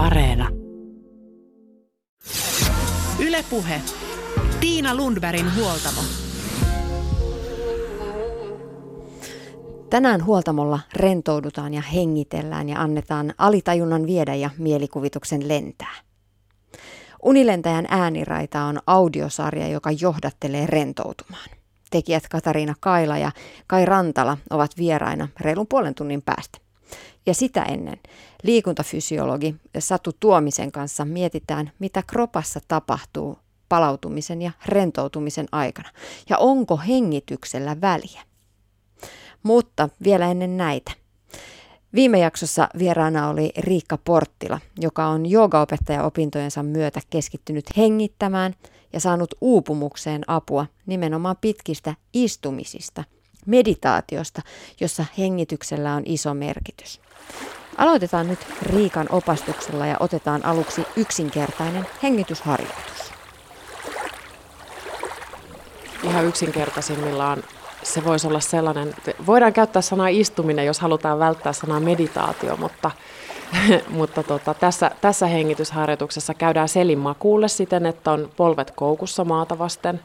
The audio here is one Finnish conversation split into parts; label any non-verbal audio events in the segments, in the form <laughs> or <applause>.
Areena. Ylepuhe. Tiina Lundbergin huoltamo. Tänään huoltamolla rentoudutaan ja hengitellään ja annetaan alitajunnan viedä ja mielikuvituksen lentää. Unilentäjän ääniraita on audiosarja, joka johdattelee rentoutumaan. Tekijät Katariina Kaila ja Kai Rantala ovat vieraina reilun puolen tunnin päästä. Ja sitä ennen liikuntafysiologi Satu Tuomisen kanssa mietitään, mitä kropassa tapahtuu palautumisen ja rentoutumisen aikana. Ja onko hengityksellä väliä? Mutta vielä ennen näitä. Viime jaksossa vieraana oli Riikka Porttila, joka on joogaopettaja opintojensa myötä keskittynyt hengittämään ja saanut uupumukseen apua nimenomaan pitkistä istumisista, meditaatiosta, jossa hengityksellä on iso merkitys. Aloitetaan nyt Riikan opastuksella ja otetaan aluksi yksinkertainen hengitysharjoitus. Ihan yksinkertaisimmillaan se voisi olla sellainen, voidaan käyttää sanaa istuminen, jos halutaan välttää sanaa meditaatio, mutta, <laughs> mutta tota, tässä, tässä hengitysharjoituksessa käydään selin makuulle siten, että on polvet koukussa maata vasten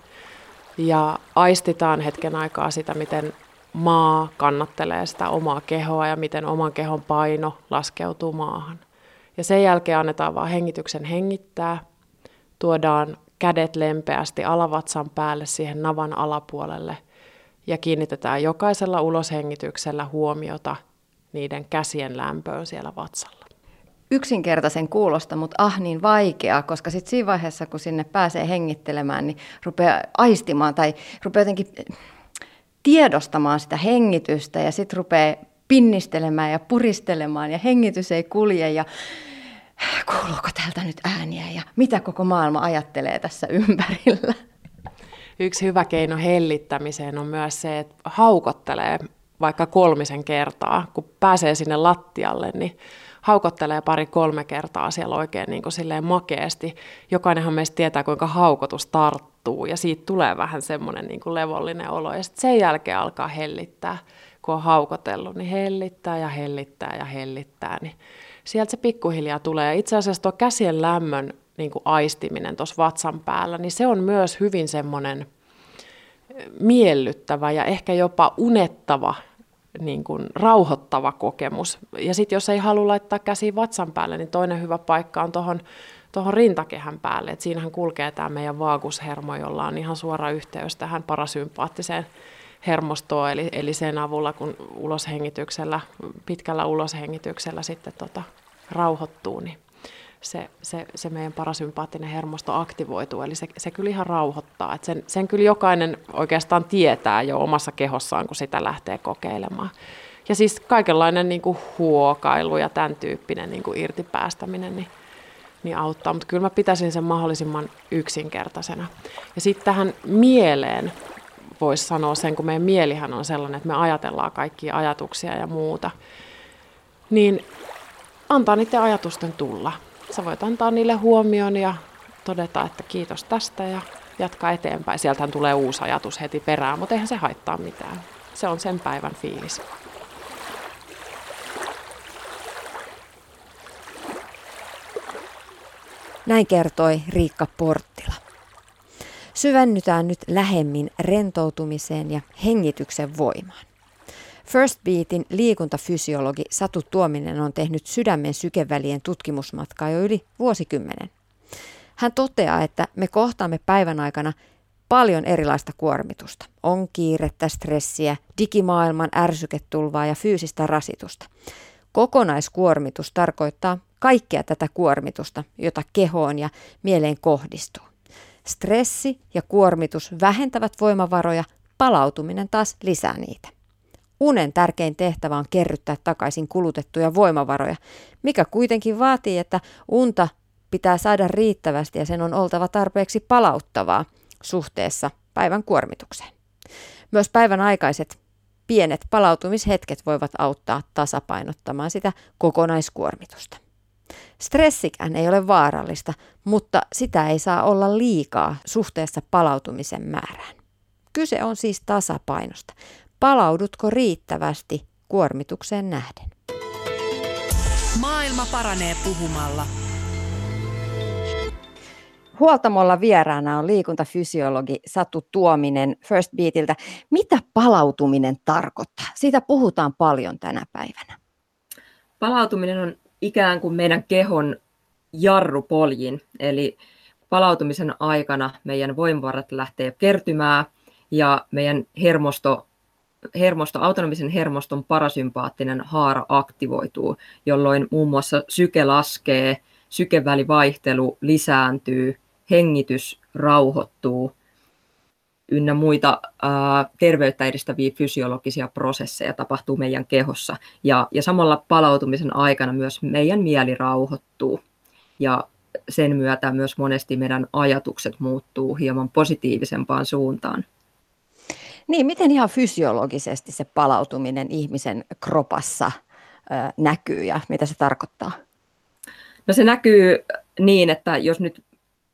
ja aistitaan hetken aikaa sitä, miten maa kannattelee sitä omaa kehoa ja miten oman kehon paino laskeutuu maahan. Ja sen jälkeen annetaan vaan hengityksen hengittää, tuodaan kädet lempeästi alavatsan päälle siihen navan alapuolelle ja kiinnitetään jokaisella uloshengityksellä huomiota niiden käsien lämpöön siellä vatsalla. Yksinkertaisen kuulosta, mutta ah niin vaikeaa, koska sitten siinä vaiheessa, kun sinne pääsee hengittelemään, niin rupeaa aistimaan tai rupeaa jotenkin tiedostamaan sitä hengitystä ja sitten rupeaa pinnistelemään ja puristelemaan ja hengitys ei kulje ja kuuluuko täältä nyt ääniä ja mitä koko maailma ajattelee tässä ympärillä. Yksi hyvä keino hellittämiseen on myös se, että haukottelee vaikka kolmisen kertaa, kun pääsee sinne lattialle, niin haukottelee pari-kolme kertaa siellä oikein niin kuin silleen makeasti. Jokainenhan meistä tietää, kuinka haukotus tarttuu ja siitä tulee vähän semmoinen niin levollinen olo. Ja sitten sen jälkeen alkaa hellittää, kun on haukotellut, niin hellittää ja hellittää ja hellittää. Niin sieltä se pikkuhiljaa tulee. Ja itse asiassa tuo käsien lämmön niin kuin aistiminen tuossa vatsan päällä, niin se on myös hyvin semmoinen miellyttävä ja ehkä jopa unettava, niin kuin rauhoittava kokemus. Ja sitten jos ei halua laittaa käsiä vatsan päälle, niin toinen hyvä paikka on tuohon tuohon rintakehän päälle. Et siinähän kulkee tämä meidän vaagushermo, jolla on ihan suora yhteys tähän parasympaattiseen hermostoon, eli, eli sen avulla, kun uloshengityksellä, pitkällä uloshengityksellä sitten tota, rauhoittuu, niin se, se, se meidän parasympaattinen hermosto aktivoituu, eli se, se kyllä ihan rauhoittaa. Et sen, sen kyllä jokainen oikeastaan tietää jo omassa kehossaan, kun sitä lähtee kokeilemaan. Ja siis kaikenlainen niin kuin huokailu ja tämän tyyppinen niin kuin irtipäästäminen niin, niin auttaa, mutta kyllä mä pitäisin sen mahdollisimman yksinkertaisena. Ja sitten tähän mieleen voisi sanoa sen, kun meidän mielihän on sellainen, että me ajatellaan kaikkia ajatuksia ja muuta, niin antaa niiden ajatusten tulla sä voit antaa niille huomion ja todeta, että kiitos tästä ja jatkaa eteenpäin. Sieltähän tulee uusi ajatus heti perään, mutta eihän se haittaa mitään. Se on sen päivän fiilis. Näin kertoi Riikka Porttila. Syvennytään nyt lähemmin rentoutumiseen ja hengityksen voimaan. First Beatin liikuntafysiologi Satu Tuominen on tehnyt sydämen sykevälien tutkimusmatkaa jo yli vuosikymmenen. Hän toteaa, että me kohtaamme päivän aikana paljon erilaista kuormitusta. On kiirettä, stressiä, digimaailman ärsyketulvaa ja fyysistä rasitusta. Kokonaiskuormitus tarkoittaa kaikkea tätä kuormitusta, jota kehoon ja mieleen kohdistuu. Stressi ja kuormitus vähentävät voimavaroja, palautuminen taas lisää niitä. Unen tärkein tehtävä on kerryttää takaisin kulutettuja voimavaroja, mikä kuitenkin vaatii, että unta pitää saada riittävästi ja sen on oltava tarpeeksi palauttavaa suhteessa päivän kuormitukseen. Myös päivän aikaiset pienet palautumishetket voivat auttaa tasapainottamaan sitä kokonaiskuormitusta. Stressikään ei ole vaarallista, mutta sitä ei saa olla liikaa suhteessa palautumisen määrään. Kyse on siis tasapainosta. Palaudutko riittävästi kuormitukseen nähden? Maailma paranee puhumalla. Huoltamolla vieraana on liikuntafysiologi Satu Tuominen First Beatiltä. Mitä palautuminen tarkoittaa? Siitä puhutaan paljon tänä päivänä. Palautuminen on ikään kuin meidän kehon jarrupoljin, eli palautumisen aikana meidän voimavarat lähtee kertymään ja meidän hermosto, hermosto, autonomisen hermoston parasympaattinen haara aktivoituu, jolloin muun muassa syke laskee, sykevälivaihtelu lisääntyy, hengitys rauhoittuu ynnä muita ää, terveyttä edistäviä fysiologisia prosesseja tapahtuu meidän kehossa. Ja, ja samalla palautumisen aikana myös meidän mieli rauhoittuu. Ja sen myötä myös monesti meidän ajatukset muuttuu hieman positiivisempaan suuntaan. Niin, miten ihan fysiologisesti se palautuminen ihmisen kropassa ö, näkyy ja mitä se tarkoittaa? No se näkyy niin, että jos nyt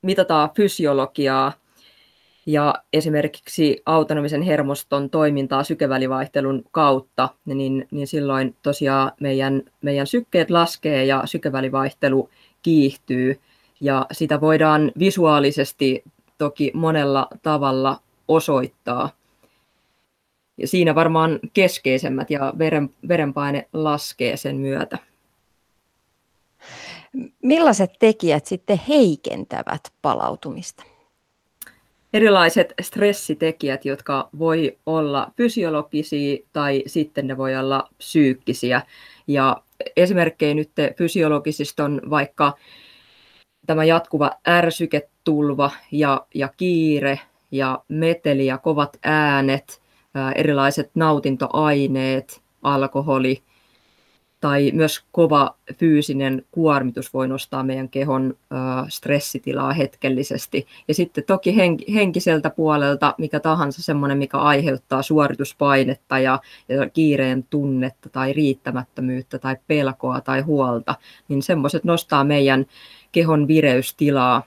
mitataan fysiologiaa ja esimerkiksi autonomisen hermoston toimintaa sykevälivaihtelun kautta, niin, niin silloin tosiaan meidän, meidän sykkeet laskee ja sykevälivaihtelu kiihtyy. Ja sitä voidaan visuaalisesti toki monella tavalla osoittaa. Ja siinä varmaan keskeisemmät ja veren, verenpaine laskee sen myötä. Millaiset tekijät sitten heikentävät palautumista? Erilaiset stressitekijät, jotka voi olla fysiologisia tai sitten ne voi olla psyykkisiä. Ja esimerkkejä nyt fysiologisista on vaikka tämä jatkuva ärsyketulva ja, ja kiire ja meteli ja kovat äänet, erilaiset nautintoaineet, alkoholi, tai myös kova fyysinen kuormitus voi nostaa meidän kehon stressitilaa hetkellisesti. Ja sitten toki henkiseltä puolelta mikä tahansa semmoinen, mikä aiheuttaa suorituspainetta ja, ja kiireen tunnetta tai riittämättömyyttä tai pelkoa tai huolta, niin semmoiset nostaa meidän kehon vireystilaa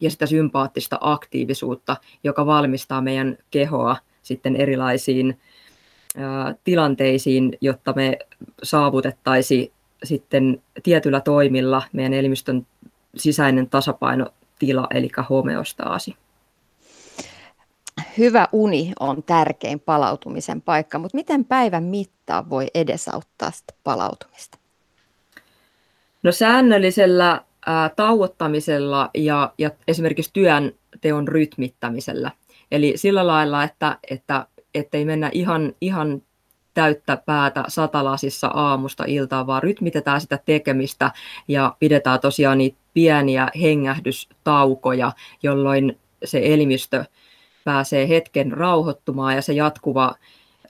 ja sitä sympaattista aktiivisuutta, joka valmistaa meidän kehoa sitten erilaisiin tilanteisiin, jotta me saavutettaisiin sitten tietyllä toimilla meidän elimistön sisäinen tasapainotila, eli homeostaasi. Hyvä uni on tärkein palautumisen paikka, mutta miten päivän mittaa voi edesauttaa sitä palautumista? No säännöllisellä ää, tauottamisella ja, ja esimerkiksi työn teon rytmittämisellä. Eli sillä lailla, että, että ettei mennä ihan, ihan täyttä päätä satalasissa aamusta iltaan, vaan rytmitetään sitä tekemistä ja pidetään tosiaan niitä pieniä hengähdystaukoja, jolloin se elimistö pääsee hetken rauhoittumaan ja se jatkuva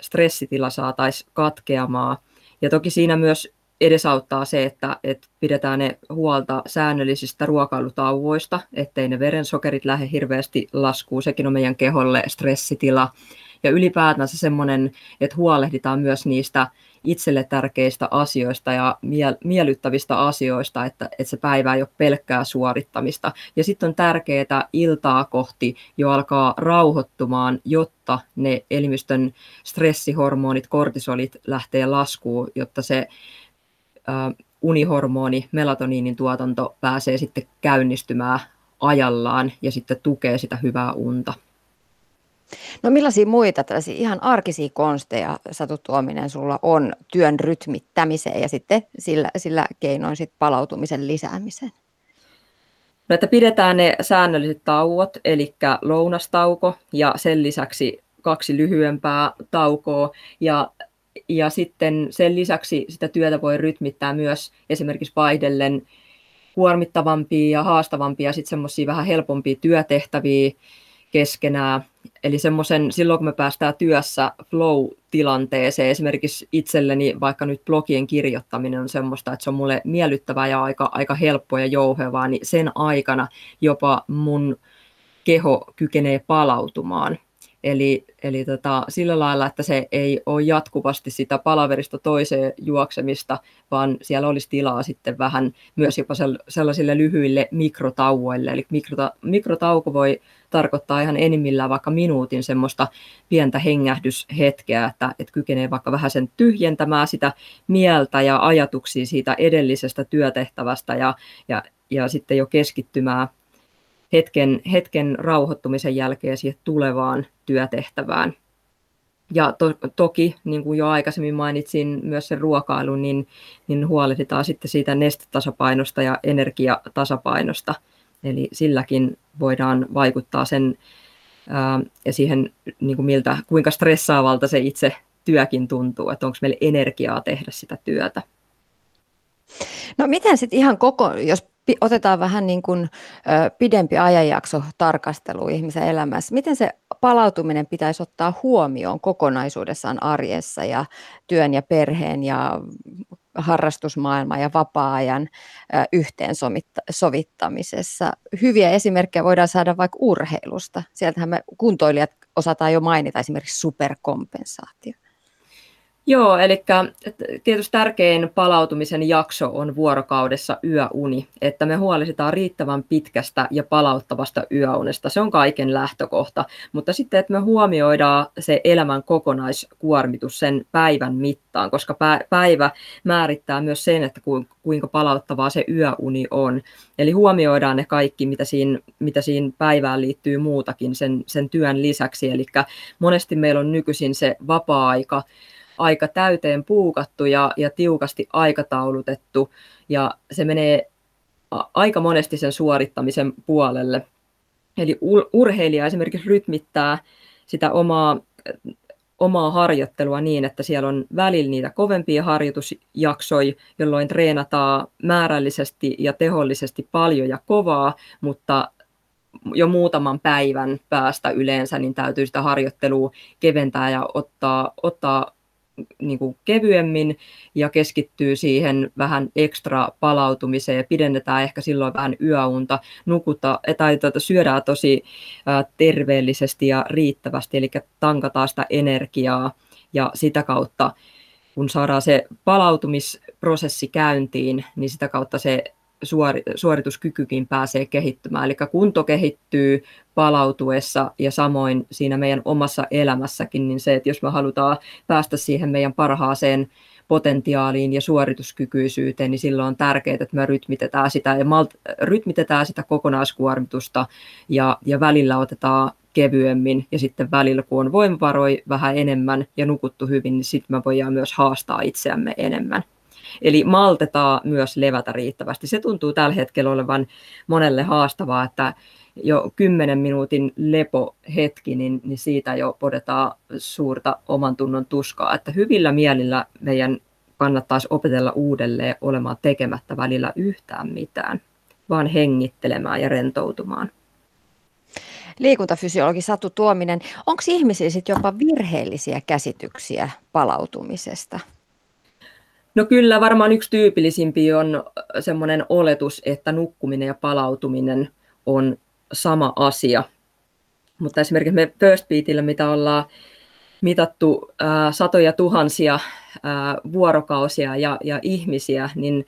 stressitila saataisiin katkeamaan. Ja toki siinä myös edesauttaa se, että, että pidetään ne huolta säännöllisistä ruokailutauvoista, ettei ne verensokerit lähde hirveästi laskuun. Sekin on meidän keholle stressitila ja ylipäätänsä semmoinen, että huolehditaan myös niistä itselle tärkeistä asioista ja miellyttävistä asioista, että, että se päivä ei ole pelkkää suorittamista. Ja sitten on tärkeää iltaa kohti jo alkaa rauhoittumaan, jotta ne elimistön stressihormonit, kortisolit lähtee laskuun, jotta se äh, unihormoni, melatoniinin tuotanto pääsee sitten käynnistymään ajallaan ja sitten tukee sitä hyvää unta. No millaisia muita tällaisia ihan arkisia konsteja Satu Tuominen sulla on työn rytmittämiseen ja sitten sillä, sillä keinoin sit palautumisen lisäämiseen? No, että pidetään ne säännölliset tauot, eli lounastauko ja sen lisäksi kaksi lyhyempää taukoa ja ja sitten sen lisäksi sitä työtä voi rytmittää myös esimerkiksi vaihdellen kuormittavampia ja haastavampia, sitten semmoisia vähän helpompia työtehtäviä keskenään. Eli semmoisen, silloin kun me päästään työssä flow-tilanteeseen, esimerkiksi itselleni vaikka nyt blogien kirjoittaminen on semmoista, että se on mulle miellyttävää ja aika, aika helppoa ja jouhevaa, niin sen aikana jopa mun keho kykenee palautumaan. Eli, eli tota, sillä lailla, että se ei ole jatkuvasti sitä palaverista toiseen juoksemista, vaan siellä olisi tilaa sitten vähän myös jopa sellaisille lyhyille mikrotauoille. Eli mikrota, mikrotauko voi tarkoittaa ihan enimmillään vaikka minuutin semmoista pientä hengähdyshetkeä, että, että kykenee vaikka vähän sen tyhjentämään sitä mieltä ja ajatuksia siitä edellisestä työtehtävästä ja, ja, ja sitten jo keskittymään hetken, hetken rauhoittumisen jälkeen siihen tulevaan työtehtävään. Ja to, toki, niin kuin jo aikaisemmin mainitsin, myös sen ruokailun, niin, niin huolehditaan sitten siitä nestetasapainosta ja energiatasapainosta. Eli silläkin voidaan vaikuttaa sen ää, ja siihen, niin kuin miltä, kuinka stressaavalta se itse työkin tuntuu, että onko meillä energiaa tehdä sitä työtä. No miten sitten ihan koko, jos otetaan vähän niin kuin pidempi ajanjakso tarkastelu ihmisen elämässä, miten se palautuminen pitäisi ottaa huomioon kokonaisuudessaan arjessa ja työn ja perheen ja harrastusmaailman ja vapaa-ajan yhteensovittamisessa. Hyviä esimerkkejä voidaan saada vaikka urheilusta. Sieltähän me kuntoilijat osataan jo mainita esimerkiksi superkompensaatio. Joo, eli tietysti tärkein palautumisen jakso on vuorokaudessa yöuni, että me huolehditaan riittävän pitkästä ja palauttavasta yöunesta. Se on kaiken lähtökohta, mutta sitten, että me huomioidaan se elämän kokonaiskuormitus sen päivän mittaan, koska päivä määrittää myös sen, että kuinka palauttavaa se yöuni on. Eli huomioidaan ne kaikki, mitä siinä, mitä siinä päivään liittyy muutakin sen, sen työn lisäksi. Eli monesti meillä on nykyisin se vapaa-aika, aika täyteen puukattu ja, ja tiukasti aikataulutettu, ja se menee aika monesti sen suorittamisen puolelle. Eli urheilija esimerkiksi rytmittää sitä omaa, omaa harjoittelua niin, että siellä on välillä niitä kovempia harjoitusjaksoja, jolloin treenataan määrällisesti ja tehollisesti paljon ja kovaa, mutta jo muutaman päivän päästä yleensä niin täytyy sitä harjoittelua keventää ja ottaa, ottaa niin kuin kevyemmin ja keskittyy siihen vähän ekstra palautumiseen ja pidennetään ehkä silloin vähän yöunta, nukuta, tai tuota, syödään tosi terveellisesti ja riittävästi, eli tankataan sitä energiaa ja sitä kautta kun saadaan se palautumisprosessi käyntiin, niin sitä kautta se suorituskykykin pääsee kehittymään. Eli kunto kehittyy palautuessa ja samoin siinä meidän omassa elämässäkin, niin se, että jos me halutaan päästä siihen meidän parhaaseen potentiaaliin ja suorituskykyisyyteen, niin silloin on tärkeää, että me rytmitetään sitä, ja malt- rytmitetään sitä kokonaiskuormitusta ja, ja välillä otetaan kevyemmin ja sitten välillä, kun on voimavaroja vähän enemmän ja nukuttu hyvin, niin sitten me voidaan myös haastaa itseämme enemmän. Eli maltetaan myös levätä riittävästi. Se tuntuu tällä hetkellä olevan monelle haastavaa, että jo 10 minuutin lepohetki, niin, niin siitä jo podetaan suurta oman tunnon tuskaa. Että hyvillä mielillä meidän kannattaisi opetella uudelleen olemaan tekemättä välillä yhtään mitään, vaan hengittelemään ja rentoutumaan. Liikuntafysiologi Satu Tuominen, onko ihmisillä sitten jopa virheellisiä käsityksiä palautumisesta? No kyllä, varmaan yksi tyypillisimpi on semmoinen oletus, että nukkuminen ja palautuminen on sama asia. Mutta esimerkiksi me First Beatillä, mitä ollaan mitattu ää, satoja tuhansia ää, vuorokausia ja, ja ihmisiä, niin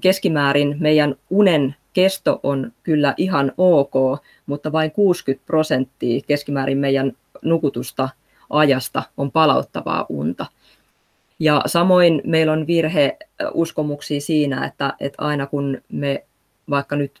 keskimäärin meidän unen kesto on kyllä ihan ok, mutta vain 60 prosenttia keskimäärin meidän nukutusta ajasta on palauttavaa unta. Ja samoin meillä on virheuskomuksia siinä, että, että aina kun me vaikka nyt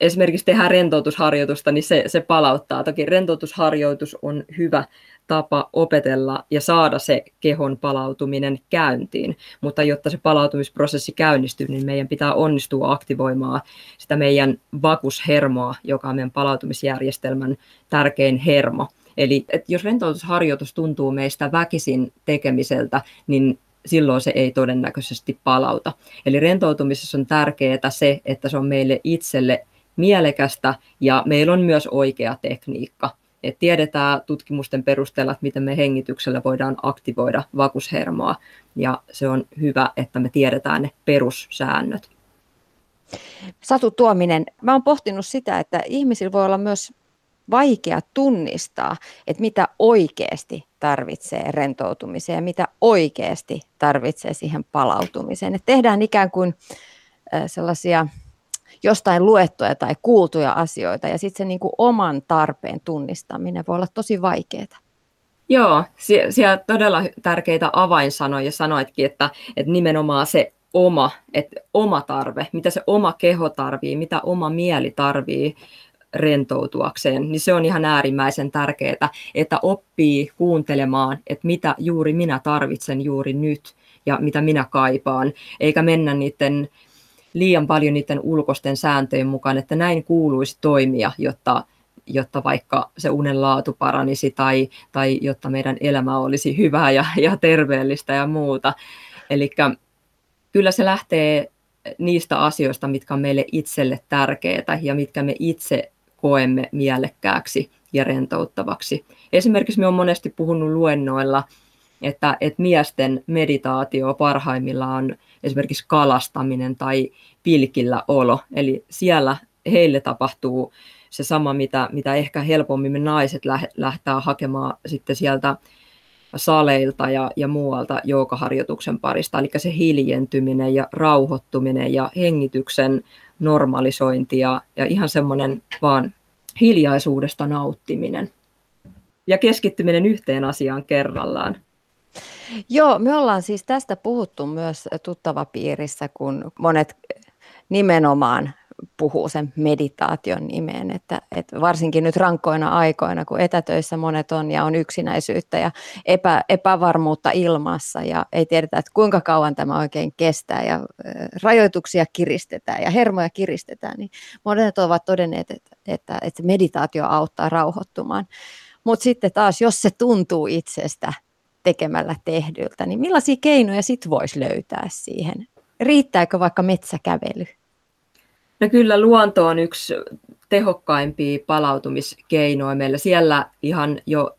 esimerkiksi tehdään rentoutusharjoitusta, niin se, se palauttaa. Toki rentoutusharjoitus on hyvä tapa opetella ja saada se kehon palautuminen käyntiin, mutta jotta se palautumisprosessi käynnistyy, niin meidän pitää onnistua aktivoimaan sitä meidän vakushermoa, joka on meidän palautumisjärjestelmän tärkein hermo. Eli että jos rentoutusharjoitus tuntuu meistä väkisin tekemiseltä, niin silloin se ei todennäköisesti palauta. Eli rentoutumisessa on tärkeää se, että se on meille itselle mielekästä ja meillä on myös oikea tekniikka. Et tiedetään tutkimusten perusteella, että miten me hengityksellä voidaan aktivoida vakushermoa ja se on hyvä, että me tiedetään ne perussäännöt. Satu Tuominen, mä oon pohtinut sitä, että ihmisillä voi olla myös vaikea tunnistaa, että mitä oikeasti tarvitsee rentoutumiseen ja mitä oikeasti tarvitsee siihen palautumiseen. Et tehdään ikään kuin sellaisia jostain luettuja tai kuultuja asioita ja sitten se niin kuin oman tarpeen tunnistaminen voi olla tosi vaikeaa. Joo, siellä todella tärkeitä avainsanoja sanoitkin, että, että nimenomaan se oma, että oma tarve, mitä se oma keho tarvii, mitä oma mieli tarvii, rentoutuakseen, niin se on ihan äärimmäisen tärkeää, että oppii kuuntelemaan, että mitä juuri minä tarvitsen juuri nyt ja mitä minä kaipaan, eikä mennä niiden liian paljon niiden ulkoisten sääntöjen mukaan, että näin kuuluisi toimia, jotta, jotta vaikka se unen laatu paranisi tai, tai jotta meidän elämä olisi hyvää ja, ja terveellistä ja muuta. Eli kyllä se lähtee niistä asioista, mitkä on meille itselle tärkeitä ja mitkä me itse koemme mielekkääksi ja rentouttavaksi. Esimerkiksi me on monesti puhunut luennoilla, että, että miesten meditaatio parhaimmillaan on esimerkiksi kalastaminen tai pilkillä olo. Eli siellä heille tapahtuu se sama, mitä, mitä ehkä helpommin me naiset lähtää hakemaan sitten sieltä saleilta ja, ja muualta joukaharjoituksen parista. Eli se hiljentyminen ja rauhoittuminen ja hengityksen normalisointi ja, ja ihan semmoinen vaan hiljaisuudesta nauttiminen. Ja keskittyminen yhteen asiaan kerrallaan. Joo, me ollaan siis tästä puhuttu myös tuttava piirissä, kun monet nimenomaan puhuu sen meditaation nimeen, että, että varsinkin nyt rankkoina aikoina, kun etätöissä monet on ja on yksinäisyyttä ja epä, epävarmuutta ilmassa ja ei tiedetä, että kuinka kauan tämä oikein kestää ja rajoituksia kiristetään ja hermoja kiristetään, niin monet ovat todenneet, että, että, että meditaatio auttaa rauhoittumaan. Mutta sitten taas, jos se tuntuu itsestä tekemällä tehdyltä, niin millaisia keinoja sitten voisi löytää siihen? Riittääkö vaikka metsäkävely? No kyllä luonto on yksi tehokkaimpia palautumiskeinoja meillä. Siellä ihan jo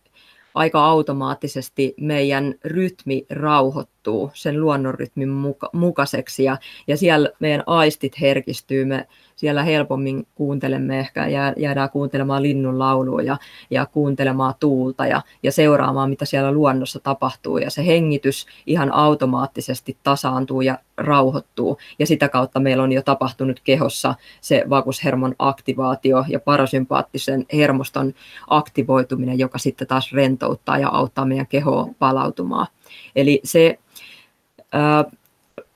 aika automaattisesti meidän rytmi rauhoittuu sen luonnonrytmin muka- mukaiseksi ja, ja siellä meidän aistit herkistyy. Me siellä helpommin kuuntelemme ehkä, jäädään kuuntelemaan linnun laulua ja, ja kuuntelemaan tuulta ja, ja seuraamaan, mitä siellä luonnossa tapahtuu. Ja se hengitys ihan automaattisesti tasaantuu ja rauhoittuu. Ja sitä kautta meillä on jo tapahtunut kehossa se vakushermon aktivaatio ja parasympaattisen hermoston aktivoituminen, joka sitten taas rentouttaa ja auttaa meidän kehoa palautumaan. Eli se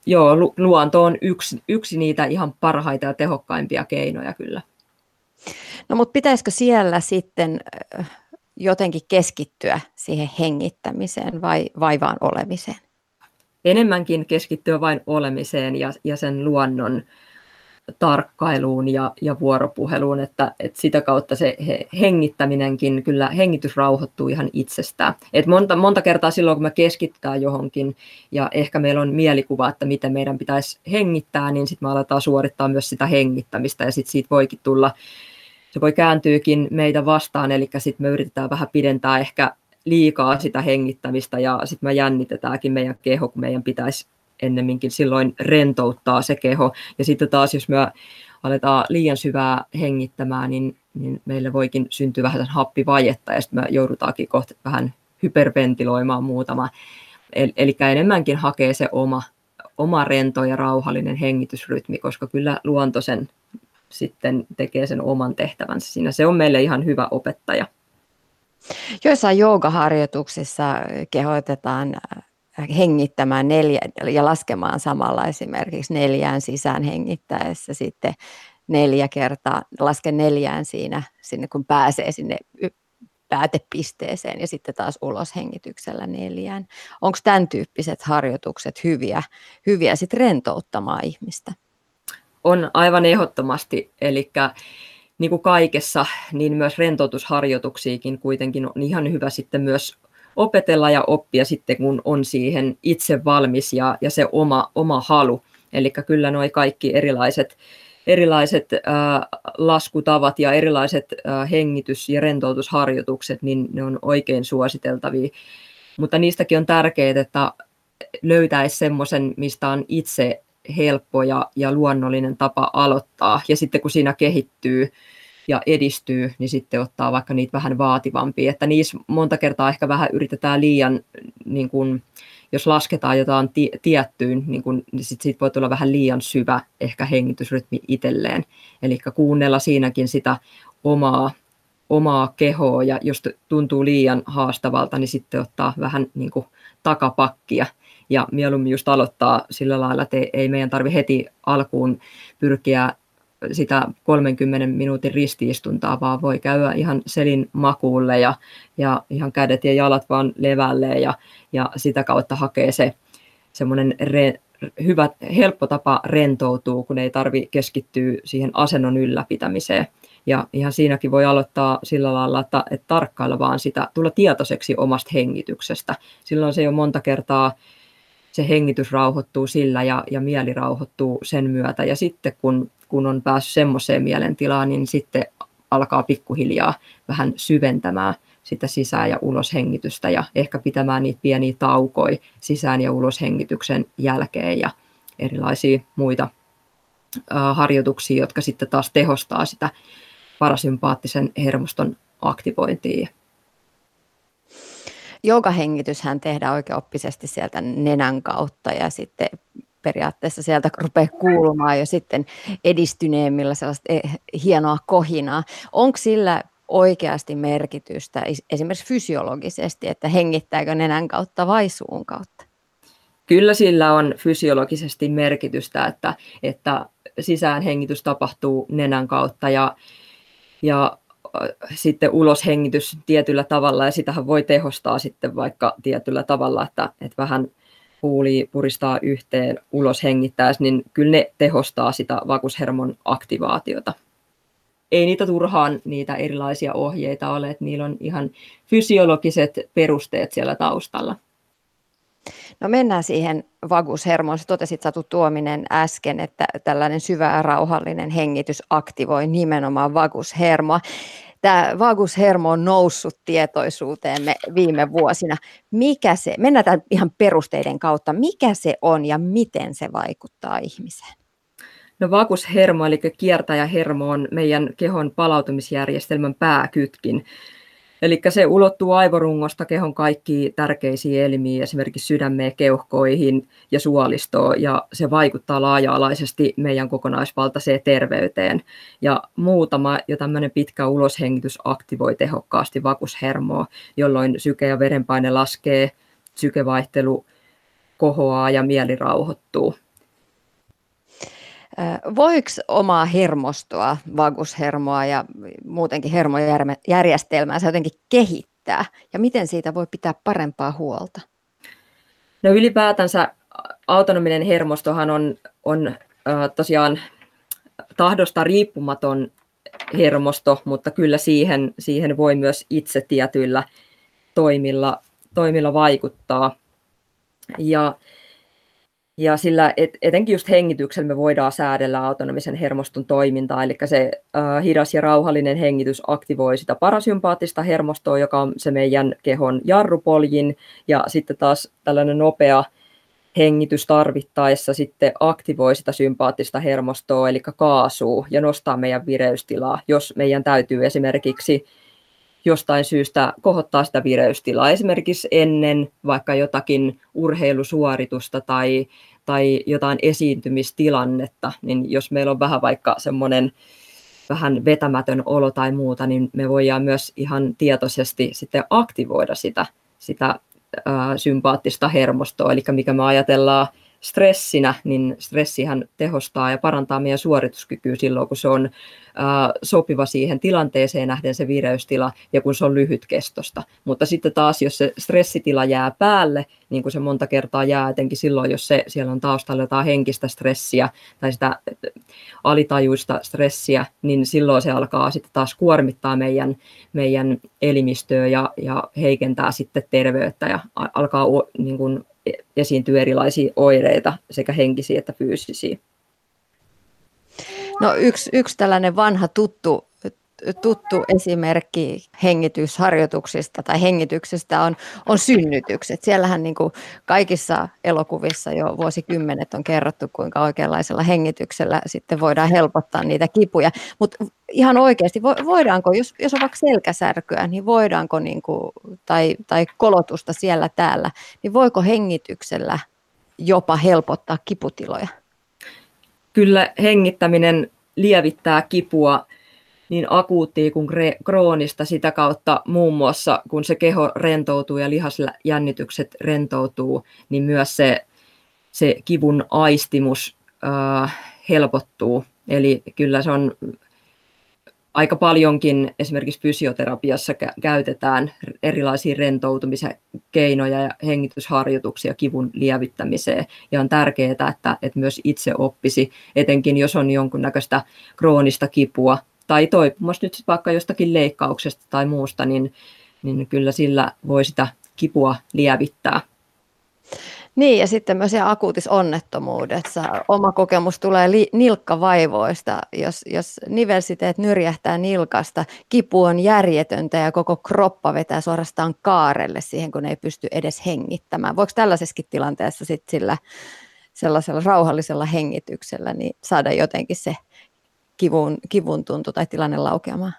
joo, luonto on yksi, yksi niitä ihan parhaita ja tehokkaimpia keinoja kyllä. No mutta pitäisikö siellä sitten jotenkin keskittyä siihen hengittämiseen vai, vai vaan olemiseen? Enemmänkin keskittyä vain olemiseen ja, ja sen luonnon tarkkailuun ja, ja vuoropuheluun, että, että sitä kautta se hengittäminenkin, kyllä hengitys rauhoittuu ihan itsestään. Et monta, monta kertaa silloin, kun me keskitytään johonkin ja ehkä meillä on mielikuva, että miten meidän pitäisi hengittää, niin sitten me aletaan suorittaa myös sitä hengittämistä ja sitten siitä voikin tulla, se voi kääntyykin meitä vastaan, eli sitten me yritetään vähän pidentää ehkä liikaa sitä hengittämistä ja sitten me jännitetäänkin meidän keho, kun meidän pitäisi ennemminkin silloin rentouttaa se keho. Ja sitten taas, jos me aletaan liian syvää hengittämään, niin, niin meille voikin syntyä vähän happivajetta ja sitten me joudutaankin kohta vähän hyperventiloimaan muutama. Eli enemmänkin hakee se oma, oma rento ja rauhallinen hengitysrytmi, koska kyllä luonto sen sitten tekee sen oman tehtävänsä siinä. Se on meille ihan hyvä opettaja. Joissain joogaharjoituksissa kehoitetaan hengittämään neljä, ja laskemaan samalla esimerkiksi neljään sisään hengittäessä sitten neljä kertaa, laske neljään siinä, sinne kun pääsee sinne päätepisteeseen ja sitten taas ulos hengityksellä neljään. Onko tämän tyyppiset harjoitukset hyviä, hyviä sitten rentouttamaan ihmistä? On aivan ehdottomasti, eli niin kuin kaikessa, niin myös rentoutusharjoituksiakin kuitenkin on ihan hyvä sitten myös opetella ja oppia sitten, kun on siihen itse valmis ja, ja se oma, oma halu. Eli kyllä nuo kaikki erilaiset, erilaiset äh, laskutavat ja erilaiset äh, hengitys- ja rentoutusharjoitukset, niin ne on oikein suositeltavia. Mutta niistäkin on tärkeää, että löytäisi semmoisen, mistä on itse helppo ja, ja luonnollinen tapa aloittaa. Ja sitten kun siinä kehittyy ja edistyy, niin sitten ottaa vaikka niitä vähän vaativampia. Että niissä monta kertaa ehkä vähän yritetään liian, niin kun, jos lasketaan jotain tiettyyn, niin, kun, niin sit siitä voi tulla vähän liian syvä ehkä hengitysrytmi itselleen. Eli kuunnella siinäkin sitä omaa, omaa kehoa ja jos tuntuu liian haastavalta, niin sitten ottaa vähän niin kuin takapakkia ja mieluummin just aloittaa sillä lailla, että ei meidän tarvi heti alkuun pyrkiä sitä 30 minuutin ristiistuntaa, vaan voi käydä ihan selin makuulle ja, ja ihan kädet ja jalat vaan levälle ja, ja sitä kautta hakee se semmoinen re, hyvä, helppo tapa rentoutua, kun ei tarvi keskittyä siihen asennon ylläpitämiseen. Ja ihan siinäkin voi aloittaa sillä lailla, että, että tarkkailla vaan sitä, tulla tietoiseksi omasta hengityksestä. Silloin se jo monta kertaa se hengitys rauhoittuu sillä ja, ja mieli rauhoittuu sen myötä. Ja sitten kun, kun on päässyt semmoiseen mielentilaan, niin sitten alkaa pikkuhiljaa vähän syventämään sitä sisään- ja uloshengitystä ja ehkä pitämään niitä pieniä taukoja sisään- ja uloshengityksen jälkeen ja erilaisia muita harjoituksia, jotka sitten taas tehostaa sitä parasympaattisen hermoston aktivointia. Joogahengityshän tehdään oikeoppisesti sieltä nenän kautta ja sitten periaatteessa sieltä rupeaa kuulumaan jo sitten edistyneemmillä sellaista eh, hienoa kohinaa. Onko sillä oikeasti merkitystä esimerkiksi fysiologisesti, että hengittääkö nenän kautta vai suun kautta? Kyllä sillä on fysiologisesti merkitystä, että, että sisäänhengitys tapahtuu nenän kautta ja, ja sitten uloshengitys tietyllä tavalla, ja sitähän voi tehostaa sitten vaikka tietyllä tavalla, että, että vähän huuli puristaa yhteen ulos hengittäessä, niin kyllä ne tehostaa sitä vakushermon aktivaatiota. Ei niitä turhaan niitä erilaisia ohjeita ole, että niillä on ihan fysiologiset perusteet siellä taustalla. No mennään siihen vagushermoon. Sä totesit Satu Tuominen äsken, että tällainen syvä ja rauhallinen hengitys aktivoi nimenomaan vagushermoa. Tämä vagushermo on noussut tietoisuuteemme viime vuosina. Mikä se, mennään tämän ihan perusteiden kautta, mikä se on ja miten se vaikuttaa ihmiseen? No vagushermo, eli kiertäjähermo, on meidän kehon palautumisjärjestelmän pääkytkin. Eli se ulottuu aivorungosta kehon kaikkiin tärkeisiin elimiin, esimerkiksi sydämeen, keuhkoihin ja suolistoon, ja se vaikuttaa laaja-alaisesti meidän kokonaisvaltaiseen terveyteen. Ja muutama jo tämmöinen pitkä uloshengitys aktivoi tehokkaasti vakushermoa, jolloin syke ja verenpaine laskee, sykevaihtelu kohoaa ja mieli rauhoittuu. Voiko omaa hermostoa, vagushermoa ja muutenkin hermojärjestelmää jotenkin kehittää ja miten siitä voi pitää parempaa huolta? No ylipäätänsä autonominen hermostohan on, on tosiaan tahdosta riippumaton hermosto, mutta kyllä siihen, siihen voi myös itse tietyillä toimilla, toimilla vaikuttaa. Ja ja sillä et, etenkin just hengityksellä me voidaan säädellä autonomisen hermoston toimintaa, eli se äh, hidas ja rauhallinen hengitys aktivoi sitä parasympaattista hermostoa, joka on se meidän kehon jarrupoljin, ja sitten taas tällainen nopea hengitys tarvittaessa sitten aktivoi sitä sympaattista hermostoa, eli kaasuu, ja nostaa meidän vireystilaa, jos meidän täytyy esimerkiksi jostain syystä kohottaa sitä vireystilaa, esimerkiksi ennen vaikka jotakin urheilusuoritusta tai, tai jotain esiintymistilannetta, niin jos meillä on vähän vaikka semmoinen vähän vetämätön olo tai muuta, niin me voidaan myös ihan tietoisesti sitten aktivoida sitä, sitä ää, sympaattista hermostoa, eli mikä me ajatellaan stressinä, niin stressihän tehostaa ja parantaa meidän suorituskykyä silloin, kun se on sopiva siihen tilanteeseen nähden se vireystila ja kun se on lyhytkestosta. Mutta sitten taas, jos se stressitila jää päälle, niin kuin se monta kertaa jää, etenkin silloin, jos se, siellä on taustalla jotain henkistä stressiä tai sitä alitajuista stressiä, niin silloin se alkaa sitten taas kuormittaa meidän, meidän elimistöä ja, ja heikentää sitten terveyttä ja alkaa niin kuin, esiintyy erilaisia oireita, sekä henkisiä että fyysisiä. No yksi, yksi tällainen vanha tuttu, tuttu esimerkki hengitysharjoituksista tai hengityksestä on, on synnytykset. Siellähän niin kuin kaikissa elokuvissa jo vuosikymmenet on kerrottu, kuinka oikeanlaisella hengityksellä sitten voidaan helpottaa niitä kipuja. Mutta ihan oikeasti, voidaanko, jos, jos on vaikka selkäsärkyä, niin voidaanko, niin kuin, tai, tai kolotusta siellä täällä, niin voiko hengityksellä jopa helpottaa kiputiloja? Kyllä hengittäminen lievittää kipua niin akuuttia kuin kroonista sitä kautta muun muassa, kun se keho rentoutuu ja lihasjännitykset rentoutuu, niin myös se, se kivun aistimus äh, helpottuu Eli kyllä se on aika paljonkin esimerkiksi fysioterapiassa käytetään erilaisia rentoutumisen keinoja ja hengitysharjoituksia kivun lievittämiseen. Ja on tärkeää, että, että myös itse oppisi, etenkin jos on jonkunnäköistä kroonista kipua tai toipumassa nyt vaikka jostakin leikkauksesta tai muusta, niin, niin kyllä sillä voi sitä kipua lievittää. Niin, ja sitten myös akuutissa onnettomuudessa. Oma kokemus tulee li- nilkkavaivoista. Jos, jos nivelsiteet nyrjähtää nilkasta, kipu on järjetöntä ja koko kroppa vetää suorastaan kaarelle siihen, kun ei pysty edes hengittämään. Voiko tällaisessakin tilanteessa sit sillä sellaisella rauhallisella hengityksellä niin saada jotenkin se kivun, kivun tuntu tai tilanne laukeamaan?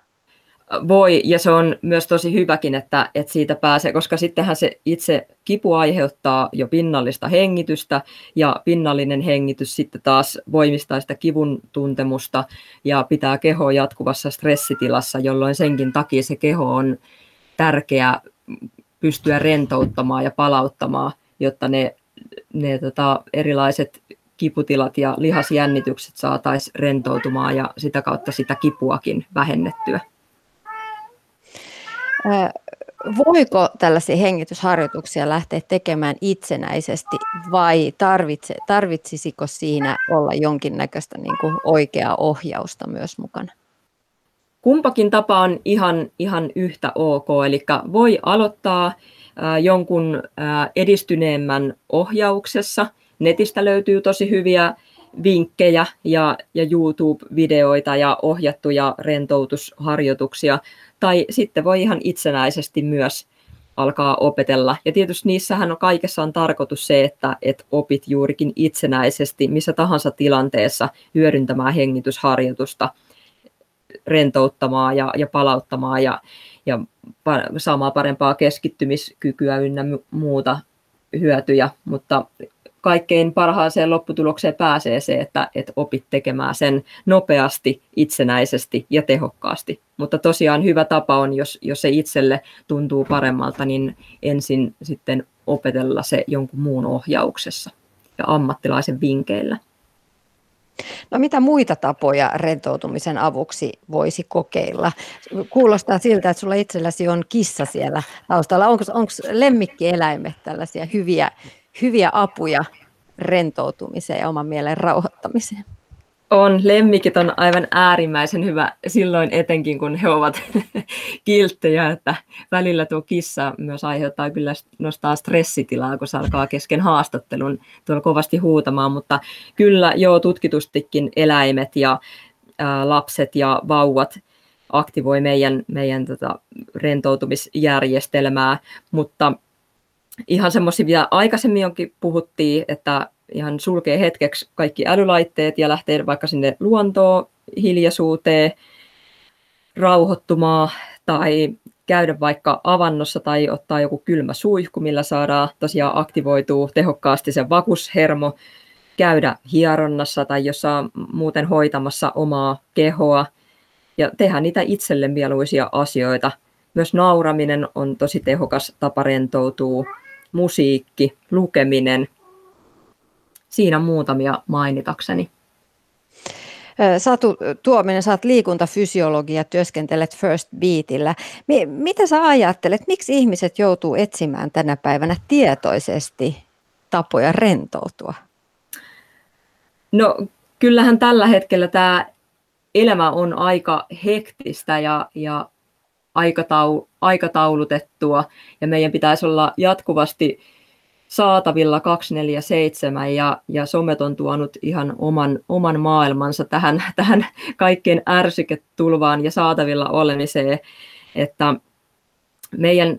voi, ja se on myös tosi hyväkin, että, että siitä pääsee, koska sittenhän se itse kipu aiheuttaa jo pinnallista hengitystä, ja pinnallinen hengitys sitten taas voimistaa sitä kivun tuntemusta ja pitää kehoa jatkuvassa stressitilassa, jolloin senkin takia se keho on tärkeä pystyä rentouttamaan ja palauttamaan, jotta ne, ne tota, erilaiset kiputilat ja lihasjännitykset saataisiin rentoutumaan ja sitä kautta sitä kipuakin vähennettyä. Voiko tällaisia hengitysharjoituksia lähteä tekemään itsenäisesti vai tarvitse, tarvitsisiko siinä olla jonkinnäköistä niin kuin oikeaa ohjausta myös mukana? Kumpakin tapa on ihan, ihan yhtä ok, eli voi aloittaa jonkun edistyneemmän ohjauksessa. Netistä löytyy tosi hyviä vinkkejä ja, ja YouTube-videoita ja ohjattuja rentoutusharjoituksia, tai sitten voi ihan itsenäisesti myös alkaa opetella. Ja tietysti niissähän on kaikessa on tarkoitus se, että, että opit juurikin itsenäisesti missä tahansa tilanteessa hyödyntämään hengitysharjoitusta, rentouttamaan ja, ja palauttamaan ja, ja saamaan parempaa keskittymiskykyä ynnä muuta hyötyjä, mutta kaikkein parhaaseen lopputulokseen pääsee se, että, että opit tekemään sen nopeasti, itsenäisesti ja tehokkaasti. Mutta tosiaan hyvä tapa on, jos, jos se itselle tuntuu paremmalta, niin ensin sitten opetella se jonkun muun ohjauksessa ja ammattilaisen vinkeillä. No mitä muita tapoja rentoutumisen avuksi voisi kokeilla? Kuulostaa siltä, että sulla itselläsi on kissa siellä taustalla. Onko, onko lemmikkieläimet tällaisia hyviä hyviä apuja rentoutumiseen ja oman mielen rauhoittamiseen? On. Lemmikit on aivan äärimmäisen hyvä silloin etenkin, kun he ovat <laughs> kilttejä, että välillä tuo kissa myös aiheuttaa kyllä nostaa stressitilaa, kun se alkaa kesken haastattelun tuolla kovasti huutamaan, mutta kyllä joo tutkitustikin eläimet ja ää, lapset ja vauvat aktivoi meidän, meidän tota, rentoutumisjärjestelmää, mutta ihan semmoisia, mitä aikaisemmin onkin puhuttiin, että ihan sulkee hetkeksi kaikki älylaitteet ja lähtee vaikka sinne luontoon, hiljaisuuteen, rauhoittumaan tai käydä vaikka avannossa tai ottaa joku kylmä suihku, millä saadaan tosiaan aktivoituu tehokkaasti se vakushermo, käydä hieronnassa tai jossain muuten hoitamassa omaa kehoa ja tehdä niitä itselle mieluisia asioita. Myös nauraminen on tosi tehokas tapa rentoutua musiikki, lukeminen. Siinä muutamia mainitakseni. Satu Tuominen, sä oot liikuntafysiologi ja työskentelet First Beatillä. Mitä sä ajattelet, miksi ihmiset joutuu etsimään tänä päivänä tietoisesti tapoja rentoutua? No kyllähän tällä hetkellä tämä elämä on aika hektistä ja, ja aikatau, aikataulutettua ja meidän pitäisi olla jatkuvasti saatavilla 247 ja, ja somet on tuonut ihan oman, oman maailmansa tähän, <laughs> tähän kaikkeen ärsyketulvaan ja saatavilla olemiseen, että meidän,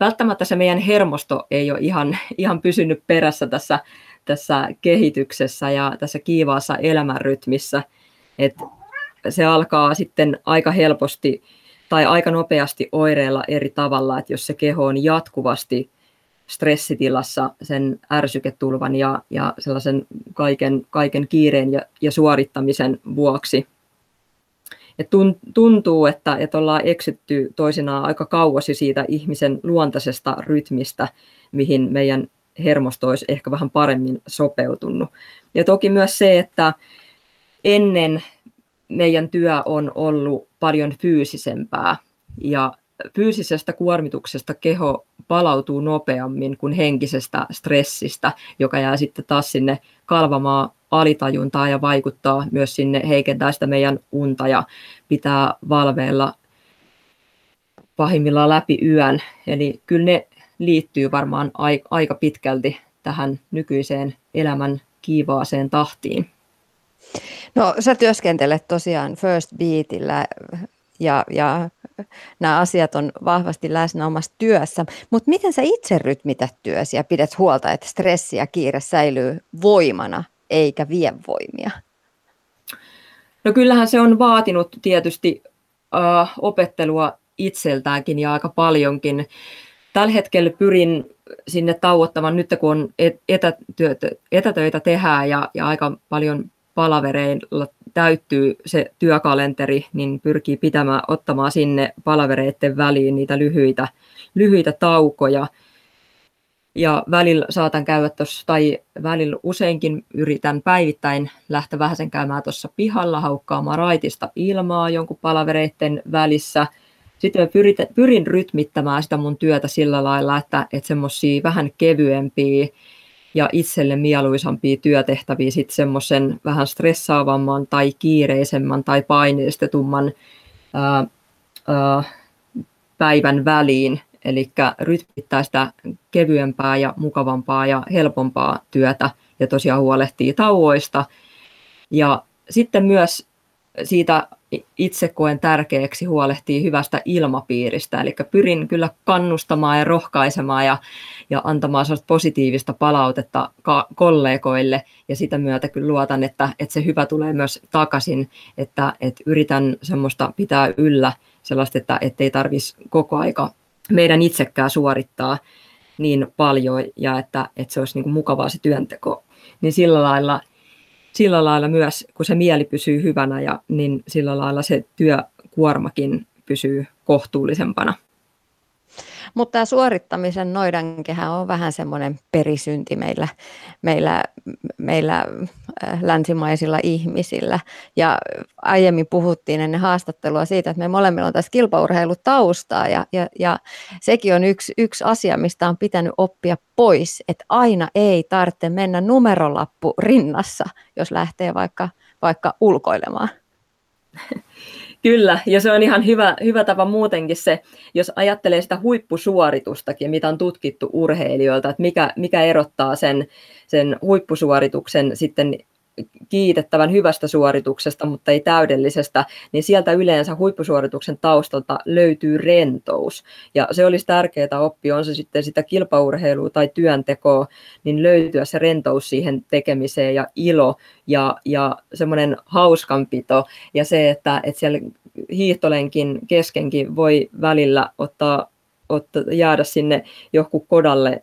välttämättä se meidän hermosto ei ole ihan, ihan pysynyt perässä tässä, tässä kehityksessä ja tässä kiivaassa elämänrytmissä, että se alkaa sitten aika helposti tai aika nopeasti oireilla eri tavalla, että jos se keho on jatkuvasti stressitilassa sen ärsyketulvan ja, ja sellaisen kaiken, kaiken kiireen ja, ja suorittamisen vuoksi. Et tuntuu, että, että ollaan eksytty toisinaan aika kauas siitä ihmisen luontaisesta rytmistä, mihin meidän hermosto olisi ehkä vähän paremmin sopeutunut. Ja toki myös se, että ennen meidän työ on ollut paljon fyysisempää ja fyysisestä kuormituksesta keho palautuu nopeammin kuin henkisestä stressistä, joka jää sitten taas sinne kalvamaan alitajuntaa ja vaikuttaa myös sinne, heikentää sitä meidän unta ja pitää valveilla pahimmillaan läpi yön. Eli kyllä ne liittyy varmaan aika pitkälti tähän nykyiseen elämän kiivaaseen tahtiin. No sä työskentelet tosiaan First Beatillä ja, ja nämä asiat on vahvasti läsnä omassa työssä, mutta miten sä itse rytmität työsi ja pidät huolta, että stressi ja kiire säilyy voimana eikä vie voimia? No kyllähän se on vaatinut tietysti uh, opettelua itseltäänkin ja aika paljonkin. Tällä hetkellä pyrin sinne tauottamaan, nyt kun on etätöitä tehdään ja, ja aika paljon palavereilla täyttyy se työkalenteri, niin pyrkii pitämään, ottamaan sinne palavereiden väliin niitä lyhyitä, lyhyitä taukoja. Ja välillä saatan käydä tuossa, tai välillä useinkin yritän päivittäin lähteä vähän sen käymään tuossa pihalla haukkaamaan raitista ilmaa jonkun palavereiden välissä. Sitten mä pyrin, pyrin rytmittämään sitä mun työtä sillä lailla, että, että semmoisia vähän kevyempiä ja itselle mieluisampia työtehtäviä sitten semmoisen vähän stressaavamman tai kiireisemmän tai paineistetumman ää, ää, päivän väliin. Eli rytmittää sitä kevyempää ja mukavampaa ja helpompaa työtä ja tosiaan huolehtii tauoista. Ja sitten myös siitä itse koen tärkeäksi huolehtii hyvästä ilmapiiristä, eli pyrin kyllä kannustamaan ja rohkaisemaan ja, ja antamaan positiivista palautetta kollegoille, ja sitä myötä kyllä luotan, että, että se hyvä tulee myös takaisin, että, että yritän semmoista pitää yllä sellaista, että ei tarvitsisi koko aika meidän itsekään suorittaa niin paljon, ja että, että se olisi niin kuin mukavaa se työnteko, niin sillä lailla – sillä lailla myös, kun se mieli pysyy hyvänä, ja, niin sillä lailla se työkuormakin pysyy kohtuullisempana. Mutta tämä suorittamisen noidankehä on vähän semmoinen perisynti meillä, meillä, meillä äh, länsimaisilla ihmisillä. Ja aiemmin puhuttiin ennen haastattelua siitä, että me molemmilla on tässä kilpaurheilutaustaa ja, ja, ja sekin on yksi, yksi asia, mistä on pitänyt oppia pois, että aina ei tarvitse mennä numerolappu rinnassa, jos lähtee vaikka, vaikka ulkoilemaan. <laughs> Kyllä, ja se on ihan hyvä, hyvä tapa muutenkin se, jos ajattelee sitä huippusuoritustakin, mitä on tutkittu urheilijoilta, että mikä, mikä erottaa sen, sen huippusuorituksen sitten kiitettävän hyvästä suorituksesta, mutta ei täydellisestä, niin sieltä yleensä huippusuorituksen taustalta löytyy rentous. Ja se olisi tärkeää oppia, on se sitten sitä kilpaurheilua tai työntekoa, niin löytyä se rentous siihen tekemiseen ja ilo ja, ja semmoinen hauskanpito ja se, että, että siellä hiihtolenkin keskenkin voi välillä ottaa, ottaa, jäädä sinne joku kodalle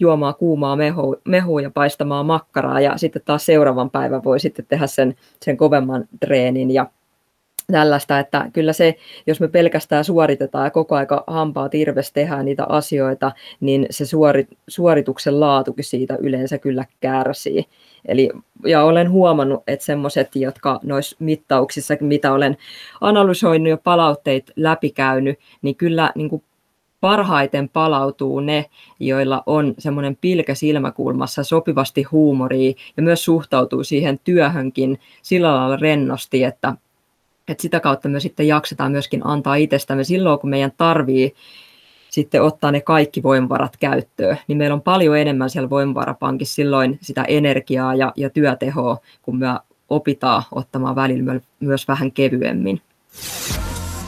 juomaan kuumaa mehua, mehua ja paistamaan makkaraa ja sitten taas seuraavan päivän voi sitten tehdä sen, sen kovemman treenin ja tällaista, että kyllä se, jos me pelkästään suoritetaan ja koko aika hampaa tirves tehdään niitä asioita, niin se suori, suorituksen laatukin siitä yleensä kyllä kärsii. Eli, ja olen huomannut, että semmoiset, jotka noissa mittauksissa, mitä olen analysoinut ja palautteet läpikäynyt, niin kyllä niin kuin parhaiten palautuu ne, joilla on semmoinen pilkä silmäkulmassa sopivasti huumoria ja myös suhtautuu siihen työhönkin sillä lailla rennosti, että, että sitä kautta me sitten jaksetaan myöskin antaa itsestämme silloin, kun meidän tarvii sitten ottaa ne kaikki voimavarat käyttöön, niin meillä on paljon enemmän siellä voimavarapankissa silloin sitä energiaa ja, ja työtehoa, kun me opitaan ottamaan välillä myös vähän kevyemmin.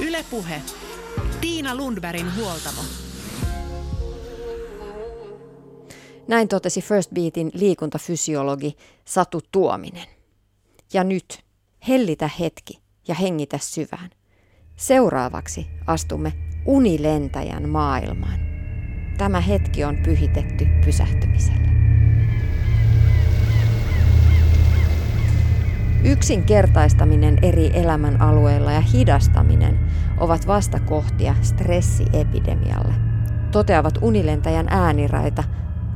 Ylepuhe Tiina Lundbergin huoltamo. Näin totesi First Beatin liikuntafysiologi Satu Tuominen. Ja nyt hellitä hetki ja hengitä syvään. Seuraavaksi astumme unilentäjän maailmaan. Tämä hetki on pyhitetty pysähtymiselle. Yksinkertaistaminen eri elämän alueilla ja hidastaminen ovat vastakohtia stressiepidemialle, toteavat unilentäjän ääniraita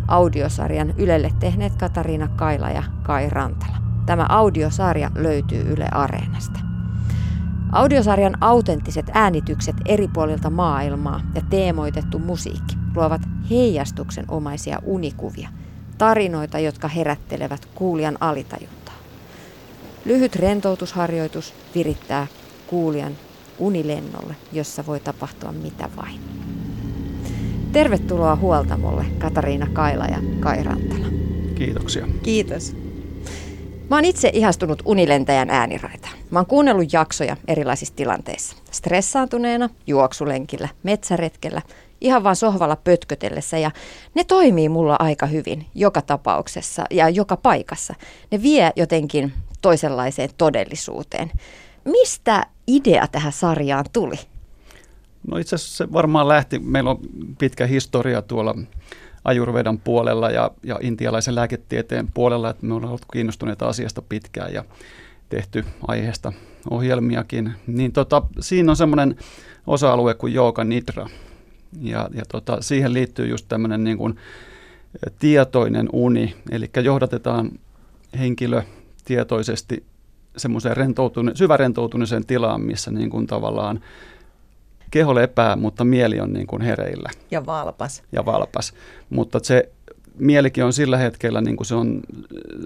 audiosarjan Ylelle tehneet Katariina Kaila ja Kai Rantala. Tämä audiosarja löytyy Yle Areenasta. Audiosarjan autenttiset äänitykset eri puolilta maailmaa ja teemoitettu musiikki luovat heijastuksen omaisia unikuvia, tarinoita, jotka herättelevät kuulijan alitajuntaa. Lyhyt rentoutusharjoitus virittää kuulijan unilennolle, jossa voi tapahtua mitä vain. Tervetuloa huoltamolle Katariina Kaila ja Kai Rantala. Kiitoksia. Kiitos. Mä oon itse ihastunut unilentäjän ääniraitaan. Mä oon kuunnellut jaksoja erilaisissa tilanteissa. Stressaantuneena, juoksulenkillä, metsäretkellä, ihan vaan sohvalla pötkötellessä ja ne toimii mulla aika hyvin joka tapauksessa ja joka paikassa. Ne vie jotenkin toisenlaiseen todellisuuteen. Mistä idea tähän sarjaan tuli? No itse asiassa se varmaan lähti, meillä on pitkä historia tuolla ajurvedan puolella ja, ja intialaisen lääketieteen puolella, että me ollaan ollut kiinnostuneita asiasta pitkään ja tehty aiheesta ohjelmiakin. Niin tota, siinä on semmoinen osa-alue kuin Jooga Nidra. Ja, ja tota, siihen liittyy just tämmöinen niin kuin tietoinen uni, eli johdatetaan henkilö tietoisesti semmoiseen rentoutune- syvärentoutuneeseen tilaan, missä niin kuin tavallaan keho lepää, mutta mieli on niin kuin hereillä. Ja valpas. Ja valpas. Mutta se mielikin on sillä hetkellä, niin kuin se on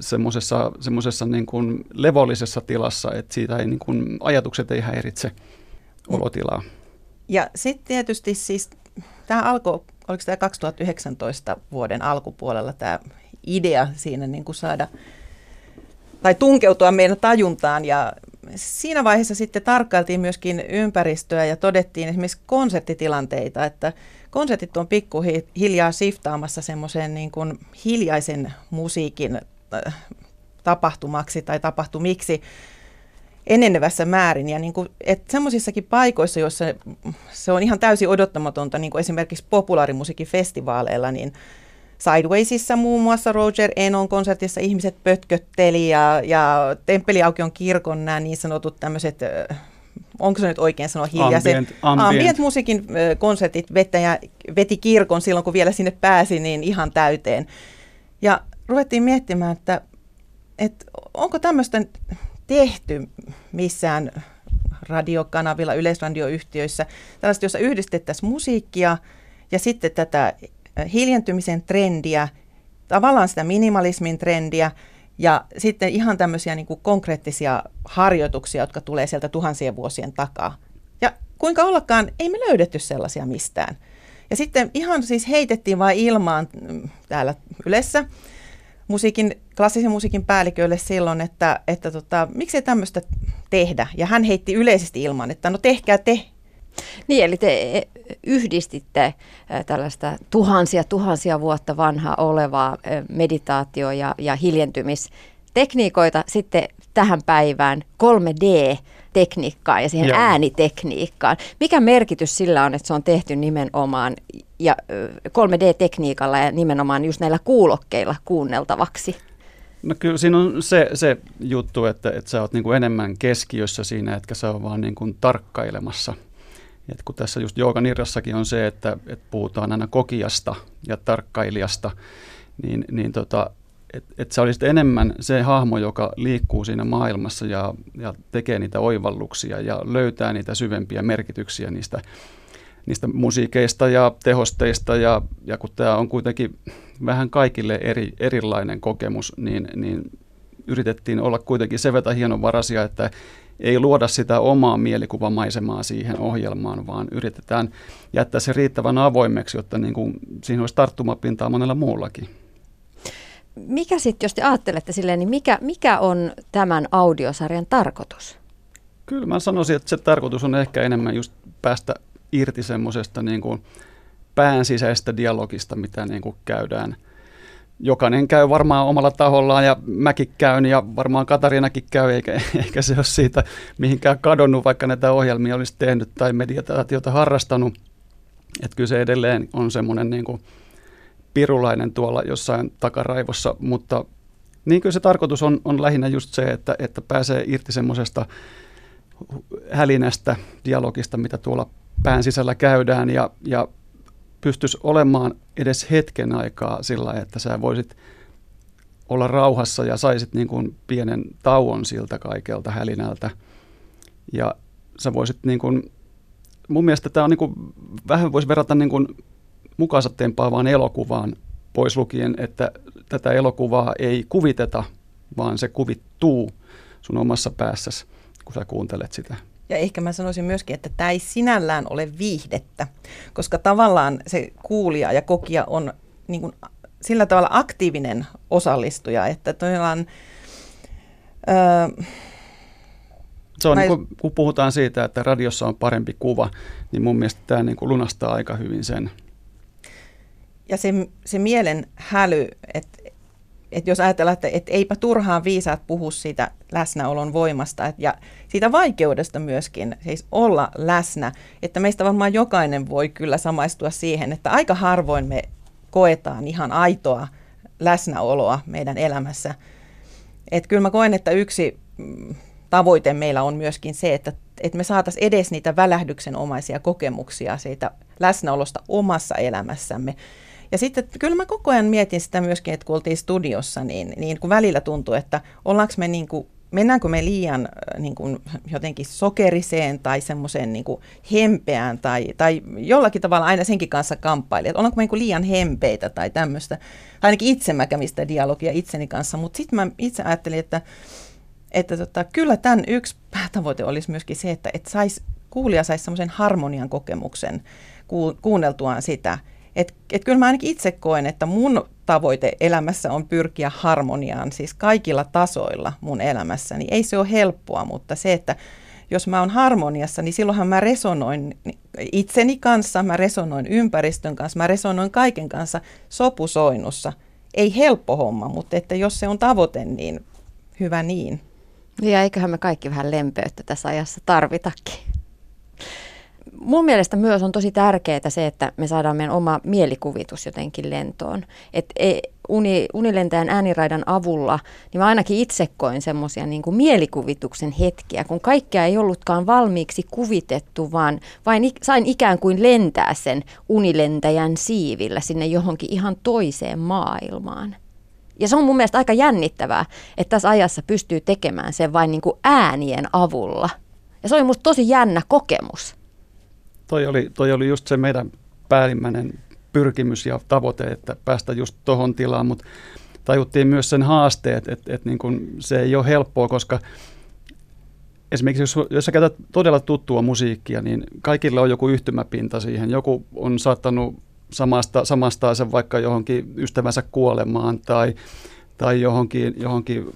semmoisessa, semmoisessa niin kuin levollisessa tilassa, että siitä ei niin kuin, ajatukset ei häiritse olotilaa. Ja sitten tietysti siis tämä alkoi, oliko tämä 2019 vuoden alkupuolella tämä idea siinä niin kuin saada tai tunkeutua meidän tajuntaan ja siinä vaiheessa sitten tarkkailtiin myöskin ympäristöä ja todettiin esimerkiksi konserttitilanteita, että konsertit on pikkuhiljaa siftaamassa semmoisen niin kuin hiljaisen musiikin äh, tapahtumaksi tai tapahtumiksi enenevässä määrin. Ja niin kuin, että semmoisissakin paikoissa, joissa se on ihan täysin odottamatonta, niin kuin esimerkiksi populaarimusiikin festivaaleilla, niin Sidewaysissa muun muassa Roger Enon konsertissa ihmiset pötkötteli ja, ja Temppeliaukion kirkon nämä niin sanotut tämmöiset, onko se nyt oikein sanoa hiljaiset, ambient, ambient. ambient musiikin konsertit vettäjä, veti kirkon silloin kun vielä sinne pääsi niin ihan täyteen. Ja ruvettiin miettimään, että, että onko tämmöistä tehty missään radiokanavilla, yleisradioyhtiöissä, tällaista, jossa yhdistettäisiin musiikkia ja sitten tätä hiljentymisen trendiä, tavallaan sitä minimalismin trendiä ja sitten ihan tämmöisiä niin kuin konkreettisia harjoituksia, jotka tulee sieltä tuhansien vuosien takaa. Ja kuinka ollakaan, ei me löydetty sellaisia mistään. Ja sitten ihan siis heitettiin vain ilmaan mm, täällä yleensä musiikin, klassisen musiikin päälliköille silloin, että, että tota, miksei tämmöistä tehdä. Ja hän heitti yleisesti ilman, että no tehkää te niin, eli te yhdistitte tällaista tuhansia tuhansia vuotta vanhaa olevaa meditaatio- ja, ja hiljentymistekniikoita sitten tähän päivään 3D-tekniikkaan ja siihen Joo. äänitekniikkaan. Mikä merkitys sillä on, että se on tehty nimenomaan ja 3D-tekniikalla ja nimenomaan just näillä kuulokkeilla kuunneltavaksi? No kyllä siinä on se, se juttu, että, että sä oot niin kuin enemmän keskiössä siinä, etkä sä oot vaan niin kuin tarkkailemassa – et kun tässä just Nirrassakin on se, että, että puhutaan aina kokiasta ja tarkkailijasta, niin, niin tota, että et sä olisit enemmän se hahmo, joka liikkuu siinä maailmassa ja, ja tekee niitä oivalluksia ja löytää niitä syvempiä merkityksiä niistä, niistä musiikeista ja tehosteista. Ja, ja kun tämä on kuitenkin vähän kaikille eri, erilainen kokemus, niin, niin yritettiin olla kuitenkin sen verran hienovaraisia, että ei luoda sitä omaa mielikuvamaisemaa siihen ohjelmaan, vaan yritetään jättää se riittävän avoimeksi, jotta niin kuin siinä olisi tarttumapintaa monella muullakin. Mikä sitten, jos te ajattelette silleen, niin mikä, mikä on tämän audiosarjan tarkoitus? Kyllä mä sanoisin, että se tarkoitus on ehkä enemmän just päästä irti semmoisesta niin kuin pään sisäistä dialogista, mitä niin kuin käydään – jokainen käy varmaan omalla tahollaan ja mäkin käyn ja varmaan Katarinakin käy, eikä, <laughs> eikä se ole siitä mihinkään kadonnut, vaikka näitä ohjelmia olisi tehnyt tai meditaatiota harrastanut. Että kyllä se edelleen on semmoinen niin kuin pirulainen tuolla jossain takaraivossa, mutta niin kyllä se tarkoitus on, on lähinnä just se, että, että pääsee irti semmoisesta hälinästä, dialogista, mitä tuolla pään sisällä käydään ja, ja pystyisi olemaan edes hetken aikaa sillä että sä voisit olla rauhassa ja saisit niin kuin pienen tauon siltä kaikelta hälinältä. Ja sä voisit niin kuin, mun mielestä tämä on niin kuin, vähän voisi verrata niin kuin mukaansa tempaavaan elokuvaan pois lukien, että tätä elokuvaa ei kuviteta, vaan se kuvittuu sun omassa päässäsi, kun sä kuuntelet sitä. Ja ehkä mä sanoisin myöskin, että tämä ei sinällään ole viihdettä, koska tavallaan se kuulija ja kokija on niin kuin sillä tavalla aktiivinen osallistuja, että todellakin... Öö, se on, mä... niin kuin, kun puhutaan siitä, että radiossa on parempi kuva, niin mun mielestä tämä niin kuin lunastaa aika hyvin sen. Ja se, se mielen häly, että että jos ajatellaan, että, että eipä turhaan viisaat puhu siitä läsnäolon voimasta et, ja siitä vaikeudesta myöskin, siis olla läsnä, että meistä varmaan jokainen voi kyllä samaistua siihen, että aika harvoin me koetaan ihan aitoa läsnäoloa meidän elämässä. Että kyllä mä koen, että yksi mm, tavoite meillä on myöskin se, että, että me saataisiin edes niitä välähdyksenomaisia kokemuksia siitä läsnäolosta omassa elämässämme. Ja sitten kyllä mä koko ajan mietin sitä myöskin, että kun oltiin studiossa, niin, niin kun välillä tuntuu, että ollaanko me niin kuin, mennäänkö me liian niin kuin, jotenkin sokeriseen tai semmoiseen niin hempeään tai, tai jollakin tavalla aina senkin kanssa kamppaili, että ollaanko me niin kuin liian hempeitä tai tämmöistä. Ainakin itse mä kävin sitä dialogia itseni kanssa, mutta sitten mä itse ajattelin, että, että tota, kyllä tämän yksi päätavoite olisi myöskin se, että, että sais, kuulija saisi semmoisen harmonian kokemuksen kuunneltuaan sitä – et, et kyllä mä ainakin itse koen, että mun tavoite elämässä on pyrkiä harmoniaan, siis kaikilla tasoilla mun elämässäni. Ei se ole helppoa, mutta se, että jos mä oon harmoniassa, niin silloinhan mä resonoin itseni kanssa, mä resonoin ympäristön kanssa, mä resonoin kaiken kanssa sopusoinnussa. Ei helppo homma, mutta että jos se on tavoite, niin hyvä niin. Ja eiköhän me kaikki vähän lempeyttä tässä ajassa tarvitakin mun mielestä myös on tosi tärkeää se, että me saadaan meidän oma mielikuvitus jotenkin lentoon. Et e, uni, unilentäjän ääniraidan avulla, niin mä ainakin itse koin semmoisia niin mielikuvituksen hetkiä, kun kaikkea ei ollutkaan valmiiksi kuvitettu, vaan vain sain ikään kuin lentää sen unilentäjän siivillä sinne johonkin ihan toiseen maailmaan. Ja se on mun mielestä aika jännittävää, että tässä ajassa pystyy tekemään sen vain niin kuin äänien avulla. Ja se oli musta tosi jännä kokemus toi oli, toi oli just se meidän päällimmäinen pyrkimys ja tavoite, että päästä just tuohon tilaan, mutta tajuttiin myös sen haasteet, että, että niin se ei ole helppoa, koska esimerkiksi jos, jos sä käytät todella tuttua musiikkia, niin kaikilla on joku yhtymäpinta siihen. Joku on saattanut samasta, samastaa sen vaikka johonkin ystävänsä kuolemaan tai, tai johonkin, johonkin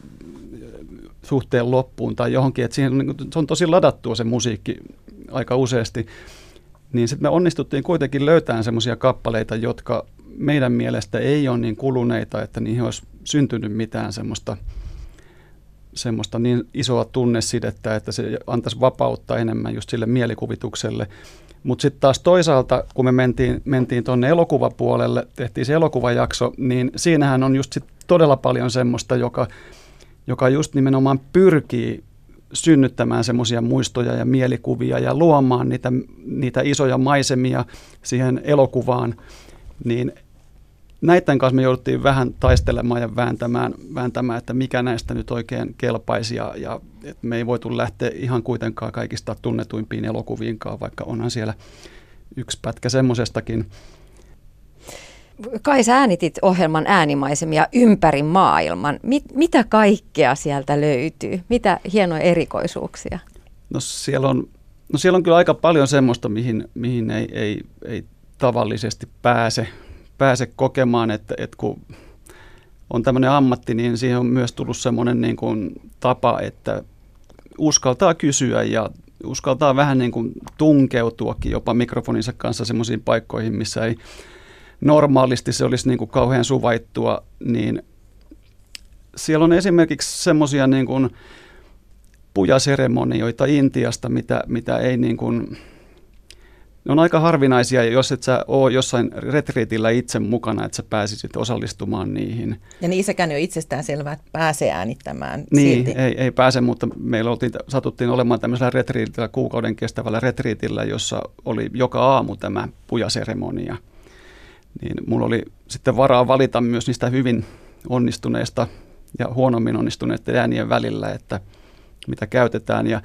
suhteen loppuun tai johonkin, että siihen niin se on tosi ladattua se musiikki aika useasti niin sitten me onnistuttiin kuitenkin löytämään semmoisia kappaleita, jotka meidän mielestä ei ole niin kuluneita, että niihin olisi syntynyt mitään semmoista, semmoista niin isoa tunnesidettä, että se antaisi vapautta enemmän just sille mielikuvitukselle. Mutta sitten taas toisaalta, kun me mentiin, mentiin tuonne elokuvapuolelle, tehtiin se elokuvajakso, niin siinähän on just sit todella paljon semmoista, joka, joka just nimenomaan pyrkii synnyttämään semmoisia muistoja ja mielikuvia ja luomaan niitä, niitä isoja maisemia siihen elokuvaan, niin näiden kanssa me jouduttiin vähän taistelemaan ja vääntämään, vääntämään että mikä näistä nyt oikein kelpaisi ja, ja että me ei voitu lähteä ihan kuitenkaan kaikista tunnetuimpiin elokuviinkaan, vaikka onhan siellä yksi pätkä semmoisestakin. Kai sä äänitit ohjelman äänimaisemia ympäri maailman. Mit, mitä kaikkea sieltä löytyy? Mitä hienoja erikoisuuksia? No siellä on, no siellä on kyllä aika paljon semmoista, mihin, mihin ei, ei, ei tavallisesti pääse, pääse kokemaan, että, että kun on tämmöinen ammatti, niin siihen on myös tullut semmoinen niin kuin tapa, että uskaltaa kysyä ja uskaltaa vähän niin kuin tunkeutuakin jopa mikrofoninsa kanssa semmoisiin paikkoihin, missä ei normaalisti se olisi niin kuin kauhean suvaittua, niin siellä on esimerkiksi semmoisia niin kuin pujaseremonioita Intiasta, mitä, mitä ei niin kuin, ne on aika harvinaisia, jos et sä ole jossain retriitillä itse mukana, että sä pääsisit osallistumaan niihin. Ja niissäkään ei ole itsestään selvää, että pääsee äänittämään Niin, silti. Ei, ei pääse, mutta meillä oltiin, satuttiin olemaan tämmöisellä retriitillä, kuukauden kestävällä retriitillä, jossa oli joka aamu tämä pujaseremonia – niin mulla oli sitten varaa valita myös niistä hyvin onnistuneista ja huonommin onnistuneiden äänien välillä, että mitä käytetään. Ja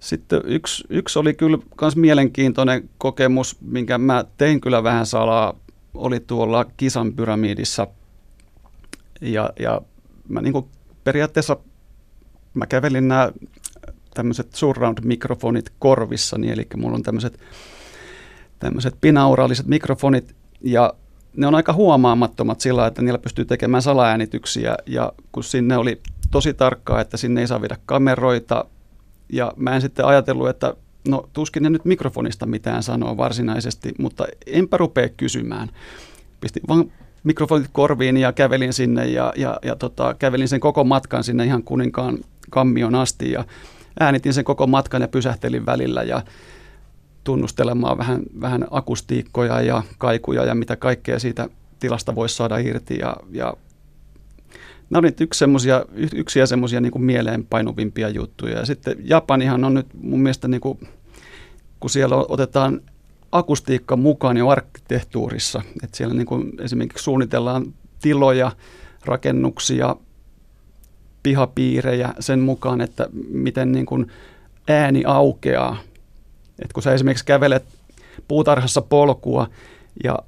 sitten yksi, yksi oli kyllä myös mielenkiintoinen kokemus, minkä mä tein kyllä vähän salaa, oli tuolla Kisan pyramidissa. Ja, ja mä niin periaatteessa mä kävelin nämä tämmöiset surround-mikrofonit korvissani, eli mulla on tämmöiset tämmöiset binauraaliset mikrofonit, ja ne on aika huomaamattomat sillä, että niillä pystyy tekemään salaäänityksiä, ja kun sinne oli tosi tarkkaa, että sinne ei saa viedä kameroita, ja mä en sitten ajatellut, että no tuskin ne nyt mikrofonista mitään sanoo varsinaisesti, mutta enpä rupea kysymään. Pistin vaan mikrofonit korviin ja kävelin sinne ja, ja, ja tota, kävelin sen koko matkan sinne ihan kuninkaan kammion asti ja äänitin sen koko matkan ja pysähtelin välillä ja tunnustelemaan vähän, vähän akustiikkoja ja kaikuja ja mitä kaikkea siitä tilasta voisi saada irti. Ja, ja nämä olivat yksi semmosia, yksiä semmoisia niin mieleenpainuvimpia juttuja. Ja sitten Japanihan on nyt mun mielestä, niin kuin, kun siellä otetaan akustiikka mukaan jo arkkitehtuurissa, että siellä niin kuin esimerkiksi suunnitellaan tiloja, rakennuksia, pihapiirejä sen mukaan, että miten niin kuin ääni aukeaa. Et kun sä esimerkiksi kävelet puutarhassa polkua ja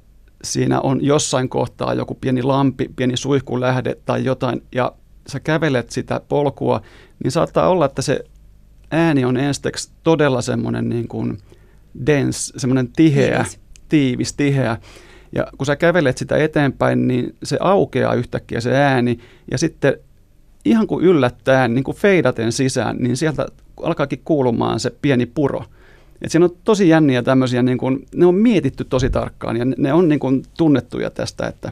siinä on jossain kohtaa joku pieni lampi, pieni suihkulähde tai jotain, ja sä kävelet sitä polkua, niin saattaa olla, että se ääni on ensiksi todella semmoinen niin kuin dense, semmoinen tiheä, tiivis. tiivis, tiheä. Ja kun sä kävelet sitä eteenpäin, niin se aukeaa yhtäkkiä se ääni, ja sitten ihan kuin yllättäen, niin kuin feidaten sisään, niin sieltä alkaakin kuulumaan se pieni puro. Et siinä on tosi jänniä tämmöisiä, niin kuin, ne on mietitty tosi tarkkaan ja ne on niin kuin tunnettuja tästä, että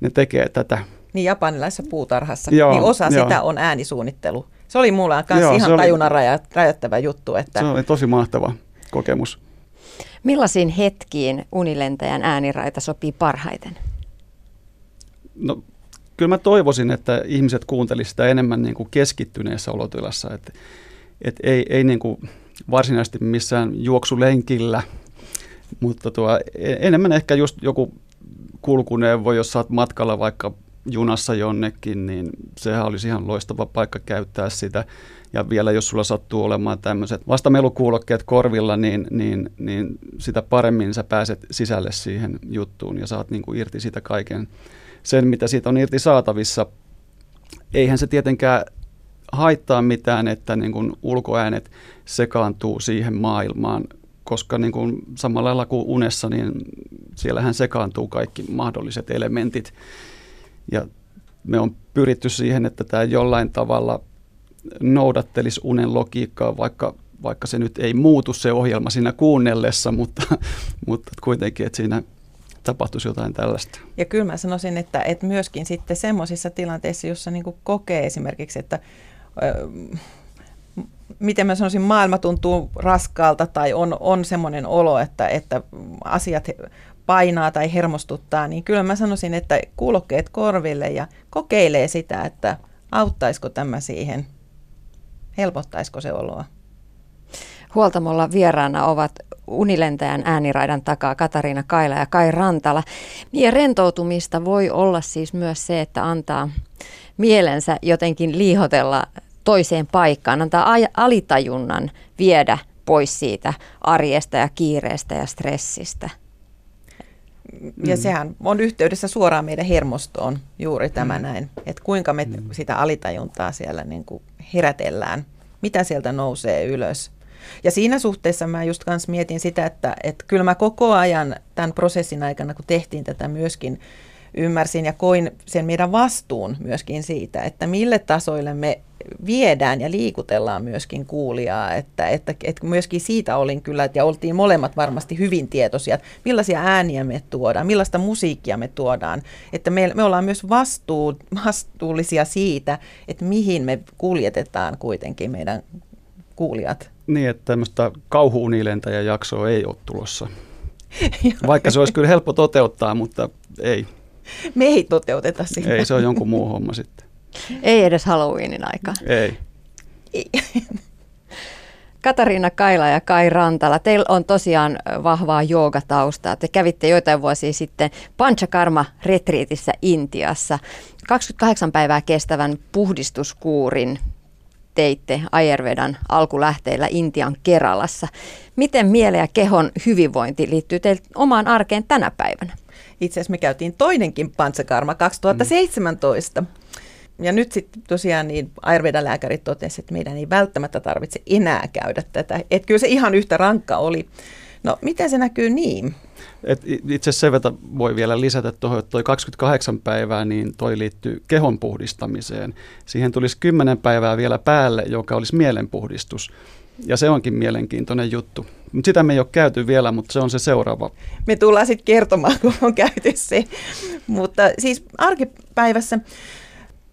ne tekee tätä. Niin japanilaisessa puutarhassa, joo, niin osa joo. sitä on äänisuunnittelu. Se oli mulla kanssa ihan tajunnan rajoittava juttu. Että... Se oli tosi mahtava kokemus. Millaisiin hetkiin unilentäjän ääniraita sopii parhaiten? No kyllä mä toivoisin, että ihmiset kuuntelisivat sitä enemmän niin kuin keskittyneessä olotilassa, että et ei, ei niin kuin varsinaisesti missään juoksulenkillä, mutta tuo, e, enemmän ehkä just joku kulkuneuvo, jos saat matkalla vaikka junassa jonnekin, niin sehän olisi ihan loistava paikka käyttää sitä. Ja vielä jos sulla sattuu olemaan tämmöiset vastamelukuulokkeet korvilla, niin, niin, niin sitä paremmin sä pääset sisälle siihen juttuun ja saat niin kuin irti sitä kaiken sen, mitä siitä on irti saatavissa. Eihän se tietenkään haittaa mitään, että niin kuin ulkoäänet sekaantuu siihen maailmaan, koska niin kuin samalla lailla kuin unessa, niin siellähän sekaantuu kaikki mahdolliset elementit. Ja me on pyritty siihen, että tämä jollain tavalla noudattelisi unen logiikkaa, vaikka, vaikka se nyt ei muutu se ohjelma siinä kuunnellessa, <laughs> mutta, mutta kuitenkin, että siinä tapahtuisi jotain tällaista. Ja kyllä mä sanoisin, että, että myöskin sitten semmoisissa tilanteissa, jossa niin kokee esimerkiksi, että miten mä sanoisin, maailma tuntuu raskaalta tai on, on semmoinen olo, että, että asiat painaa tai hermostuttaa, niin kyllä mä sanoisin, että kuulokkeet korville ja kokeilee sitä, että auttaisiko tämä siihen, helpottaisiko se oloa. Huoltamolla vieraana ovat unilentäjän ääniraidan takaa Katariina Kaila ja Kai Rantala. Ja rentoutumista voi olla siis myös se, että antaa mielensä jotenkin liihotella toiseen paikkaan, antaa alitajunnan viedä pois siitä arjesta ja kiireestä ja stressistä. Ja mm. sehän on yhteydessä suoraan meidän hermostoon juuri tämä mm. näin, että kuinka me mm. sitä alitajuntaa siellä niin kuin herätellään, mitä sieltä nousee ylös. Ja siinä suhteessa mä just kans mietin sitä, että, että kyllä mä koko ajan tämän prosessin aikana, kun tehtiin tätä myöskin, ymmärsin ja koin sen meidän vastuun myöskin siitä, että mille tasoille me viedään ja liikutellaan myöskin kuulijaa, että, että, että myöskin siitä olin kyllä, ja oltiin molemmat varmasti hyvin tietoisia, että millaisia ääniä me tuodaan, millaista musiikkia me tuodaan, että me, me ollaan myös vastuu, vastuullisia siitä, että mihin me kuljetetaan kuitenkin meidän kuulijat. Niin, että tämmöistä jaksoa ei ole tulossa. <laughs> Vaikka se olisi kyllä helppo toteuttaa, mutta ei. Me ei toteuteta sitä. Ei, se on jonkun muu homma sitten. Ei edes Halloweenin aika. Ei. <laughs> Katariina Kaila ja Kai Rantala, teillä on tosiaan vahvaa joogataustaa. Te kävitte joitain vuosia sitten Panchakarma-retriitissä Intiassa. 28 päivää kestävän puhdistuskuurin teitte Ayurvedan alkulähteillä Intian Keralassa. Miten mielen ja kehon hyvinvointi liittyy teille omaan arkeen tänä päivänä? Itse asiassa me käytiin toinenkin Panchakarma 2017. Mm. Ja nyt sitten tosiaan niin Ayurvedan lääkärit totesivat, että meidän ei välttämättä tarvitse enää käydä tätä. Että kyllä se ihan yhtä rankka oli. No miten se näkyy niin? Et itse asiassa sen voi vielä lisätä tuohon, että toi 28 päivää, niin toi liittyy kehon puhdistamiseen. Siihen tulisi 10 päivää vielä päälle, joka olisi mielenpuhdistus. Ja se onkin mielenkiintoinen juttu. Mut sitä me ei ole käyty vielä, mutta se on se seuraava. Me tullaan sitten kertomaan, kun on käyty se. Mutta siis arkipäivässä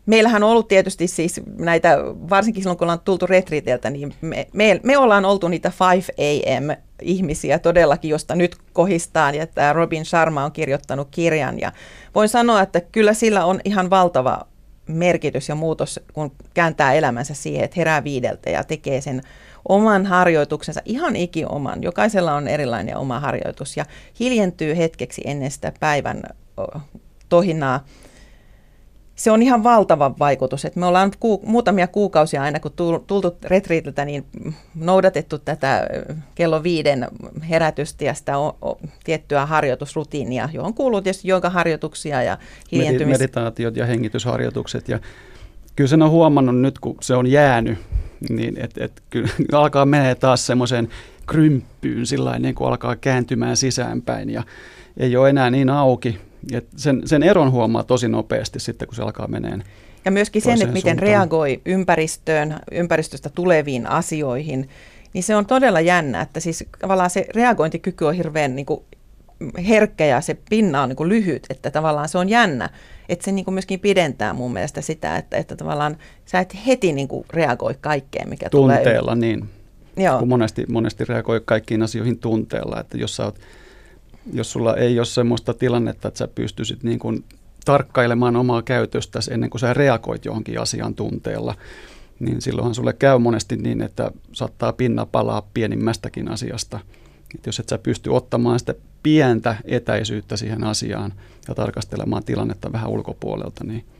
Meillähän on ollut tietysti siis näitä, varsinkin silloin kun ollaan tultu retriiteiltä, niin me, me, me ollaan oltu niitä 5 am ihmisiä todellakin, josta nyt kohistaan, ja tämä Robin Sharma on kirjoittanut kirjan, ja voin sanoa, että kyllä sillä on ihan valtava merkitys ja muutos, kun kääntää elämänsä siihen, että herää viideltä ja tekee sen oman harjoituksensa, ihan iki oman. Jokaisella on erilainen oma harjoitus ja hiljentyy hetkeksi ennen sitä päivän tohinaa se on ihan valtava vaikutus. että me ollaan ku, muutamia kuukausia aina, kun tultu retriitiltä, niin noudatettu tätä kello viiden herätystä ja sitä o, o, tiettyä harjoitusrutiinia, johon kuuluu tietysti harjoituksia ja hiljentymis... Meditaatiot ja hengitysharjoitukset. Ja kyllä sen on huomannut nyt, kun se on jäänyt, niin että et, kyllä <laughs> alkaa menee taas semmoiseen krympyyn, sillä niin kuin alkaa kääntymään sisäänpäin ja ei ole enää niin auki et sen, sen eron huomaa tosi nopeasti sitten, kun se alkaa meneen. Ja myöskin sen, että miten suuntaan. reagoi ympäristöön, ympäristöstä tuleviin asioihin, niin se on todella jännä, että siis tavallaan se reagointikyky on hirveän niin kuin herkkä ja se pinna on niin kuin lyhyt, että tavallaan se on jännä, että se niin kuin myöskin pidentää mun mielestä sitä, että, että tavallaan sä et heti niin kuin reagoi kaikkeen, mikä tunteella, tulee. Tunteella, niin. Joo. Kun monesti, monesti reagoi kaikkiin asioihin tunteella, että jos sä oot jos sulla ei ole semmoista tilannetta, että sä pystyisit niin kuin tarkkailemaan omaa käytöstäsi ennen kuin sä reagoit johonkin asian tunteella, niin silloinhan sulle käy monesti niin, että saattaa pinna palaa pienimmästäkin asiasta. Et jos et sä pysty ottamaan sitä pientä etäisyyttä siihen asiaan ja tarkastelemaan tilannetta vähän ulkopuolelta, niin –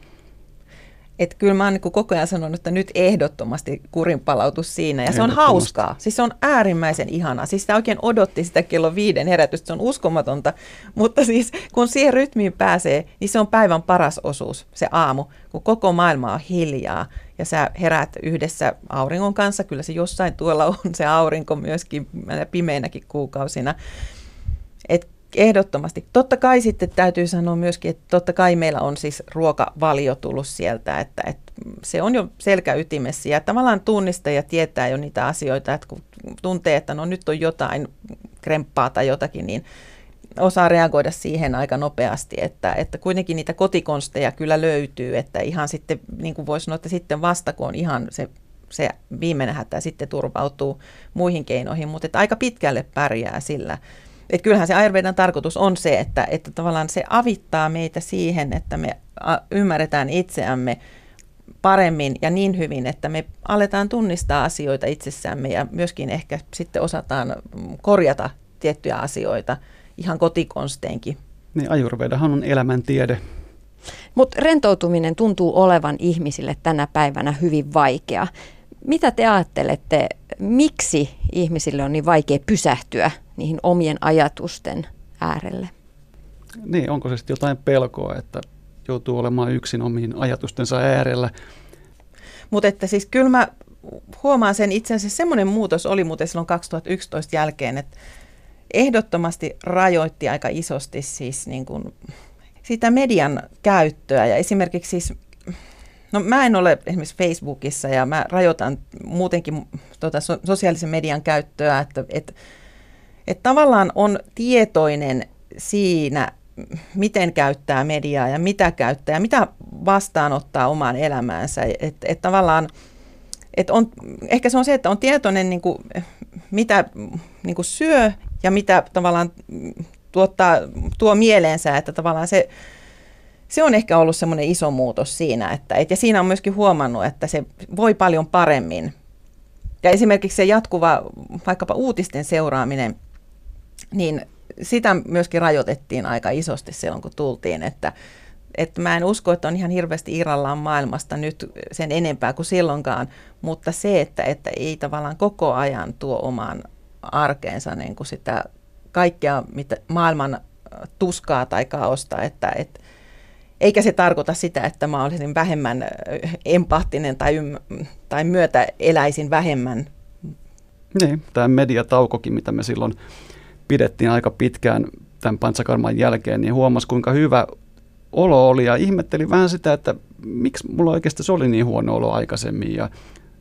että kyllä mä oon niin koko ajan sanonut, että nyt ehdottomasti kurin palautus siinä. Ja se on hauskaa. Siis se on äärimmäisen ihanaa. Siis sitä oikein odotti sitä kello viiden herätystä. Se on uskomatonta. Mutta siis kun siihen rytmiin pääsee, niin se on päivän paras osuus, se aamu. Kun koko maailma on hiljaa ja sä herät yhdessä auringon kanssa. Kyllä se jossain tuolla on se aurinko myöskin pimeinäkin kuukausina. Ehdottomasti. Totta kai sitten täytyy sanoa myöskin, että totta kai meillä on siis ruokavalio tullut sieltä, että, että se on jo selkäytimessä ja tavallaan tunnistaa ja tietää jo niitä asioita, että kun tuntee, että no nyt on jotain kremppaa tai jotakin, niin osaa reagoida siihen aika nopeasti, että, että kuitenkin niitä kotikonsteja kyllä löytyy, että ihan sitten, niin kuin voisi sanoa, että sitten vasta kun on ihan se, se viimeinen hätä sitten turvautuu muihin keinoihin, mutta että aika pitkälle pärjää sillä, että kyllähän se Ayurvedan tarkoitus on se, että, että tavallaan se avittaa meitä siihen, että me ymmärretään itseämme paremmin ja niin hyvin, että me aletaan tunnistaa asioita itsessämme ja myöskin ehkä sitten osataan korjata tiettyjä asioita ihan kotikonsteenkin. Niin, Ayurvedahan on elämäntiede. Mutta rentoutuminen tuntuu olevan ihmisille tänä päivänä hyvin vaikea. Mitä te ajattelette, miksi ihmisille on niin vaikea pysähtyä niihin omien ajatusten äärelle? Niin, onko se sitten jotain pelkoa, että joutuu olemaan yksin omiin ajatustensa äärellä? Mutta että siis kyllä mä huomaan sen itse asiassa semmoinen muutos oli muuten silloin 2011 jälkeen, että ehdottomasti rajoitti aika isosti siis niin kuin sitä median käyttöä ja esimerkiksi siis No mä en ole esimerkiksi Facebookissa ja mä rajoitan muutenkin tota, so, sosiaalisen median käyttöä, että et, et tavallaan on tietoinen siinä, miten käyttää mediaa ja mitä käyttää ja mitä vastaanottaa omaan elämäänsä. Että et tavallaan, et on, ehkä se on se, että on tietoinen, niin kuin, mitä niin kuin syö ja mitä tavallaan tuottaa, tuo mieleensä, että tavallaan se se on ehkä ollut semmoinen iso muutos siinä, että, et, ja siinä on myöskin huomannut, että se voi paljon paremmin Ja esimerkiksi se jatkuva vaikkapa uutisten seuraaminen, niin sitä myöskin rajoitettiin aika isosti silloin, kun tultiin, että, että mä en usko, että on ihan hirveästi irrallaan maailmasta nyt sen enempää kuin silloinkaan, mutta se, että, että ei tavallaan koko ajan tuo omaan arkeensa niin kuin sitä kaikkea mitä maailman tuskaa tai kaosta, että, että eikä se tarkoita sitä, että mä olisin vähemmän empaattinen tai, tai myötä eläisin vähemmän. Niin, tämä mediataukokin, mitä me silloin pidettiin aika pitkään tämän pantsakarman jälkeen, niin huomasi kuinka hyvä olo oli ja ihmetteli vähän sitä, että miksi mulla oikeasti se oli niin huono olo aikaisemmin ja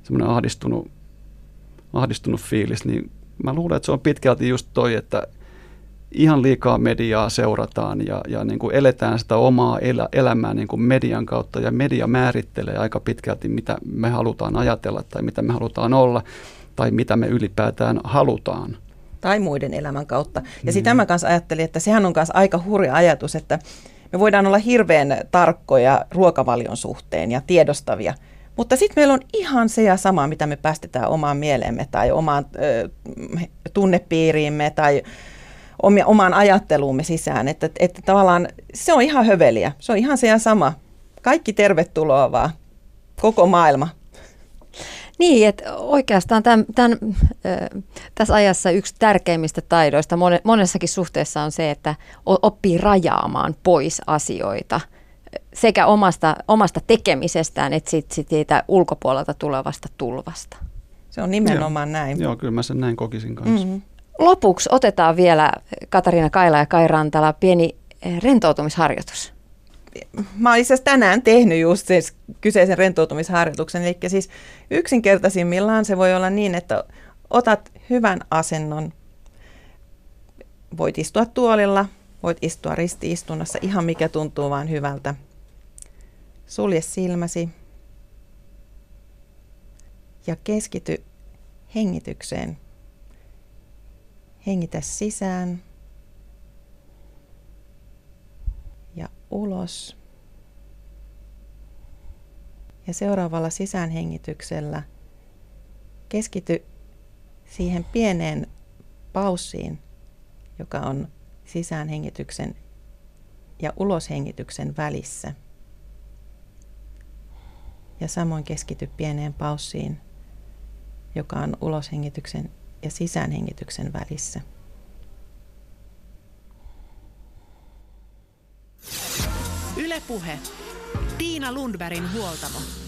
semmoinen ahdistunut, ahdistunut fiilis, niin mä luulen, että se on pitkälti just toi, että ihan liikaa mediaa seurataan ja, ja niin kuin eletään sitä omaa elä, elämää niin kuin median kautta ja media määrittelee aika pitkälti, mitä me halutaan ajatella tai mitä me halutaan olla tai mitä me ylipäätään halutaan. Tai muiden elämän kautta. Ja sitä mm. mä kanssa ajattelin, että sehän on myös aika hurja ajatus, että me voidaan olla hirveän tarkkoja ruokavalion suhteen ja tiedostavia, mutta sitten meillä on ihan se ja sama, mitä me päästetään omaan mieleemme tai omaan ö, tunnepiiriimme tai omia, omaan ajatteluumme sisään. Että, että tavallaan se on ihan höveliä. Se on ihan se ja sama. Kaikki tervetuloa vaan. Koko maailma. Niin, että oikeastaan tämän, tämän, tässä ajassa yksi tärkeimmistä taidoista monessakin suhteessa on se, että oppii rajaamaan pois asioita sekä omasta, omasta tekemisestään että sit, sit siitä ulkopuolelta tulevasta tulvasta. Se on nimenomaan Joo. näin. Joo, kyllä mä sen näin kokisin kanssa. Mm-hmm. Lopuksi otetaan vielä Katariina Kaila ja Kai Rantala pieni rentoutumisharjoitus. Mä olen itse tänään tehnyt just siis kyseisen rentoutumisharjoituksen. Eli siis yksinkertaisimmillaan se voi olla niin, että otat hyvän asennon. Voit istua tuolilla, voit istua ristiistunnassa, ihan mikä tuntuu vaan hyvältä. Sulje silmäsi ja keskity hengitykseen Hengitä sisään ja ulos. Ja seuraavalla sisäänhengityksellä keskity siihen pieneen paussiin, joka on sisäänhengityksen ja uloshengityksen välissä. Ja samoin keskity pieneen paussiin, joka on uloshengityksen ja sisäänhengityksen välissä. Ylepuhe. Tiina Lundbergin huoltamo.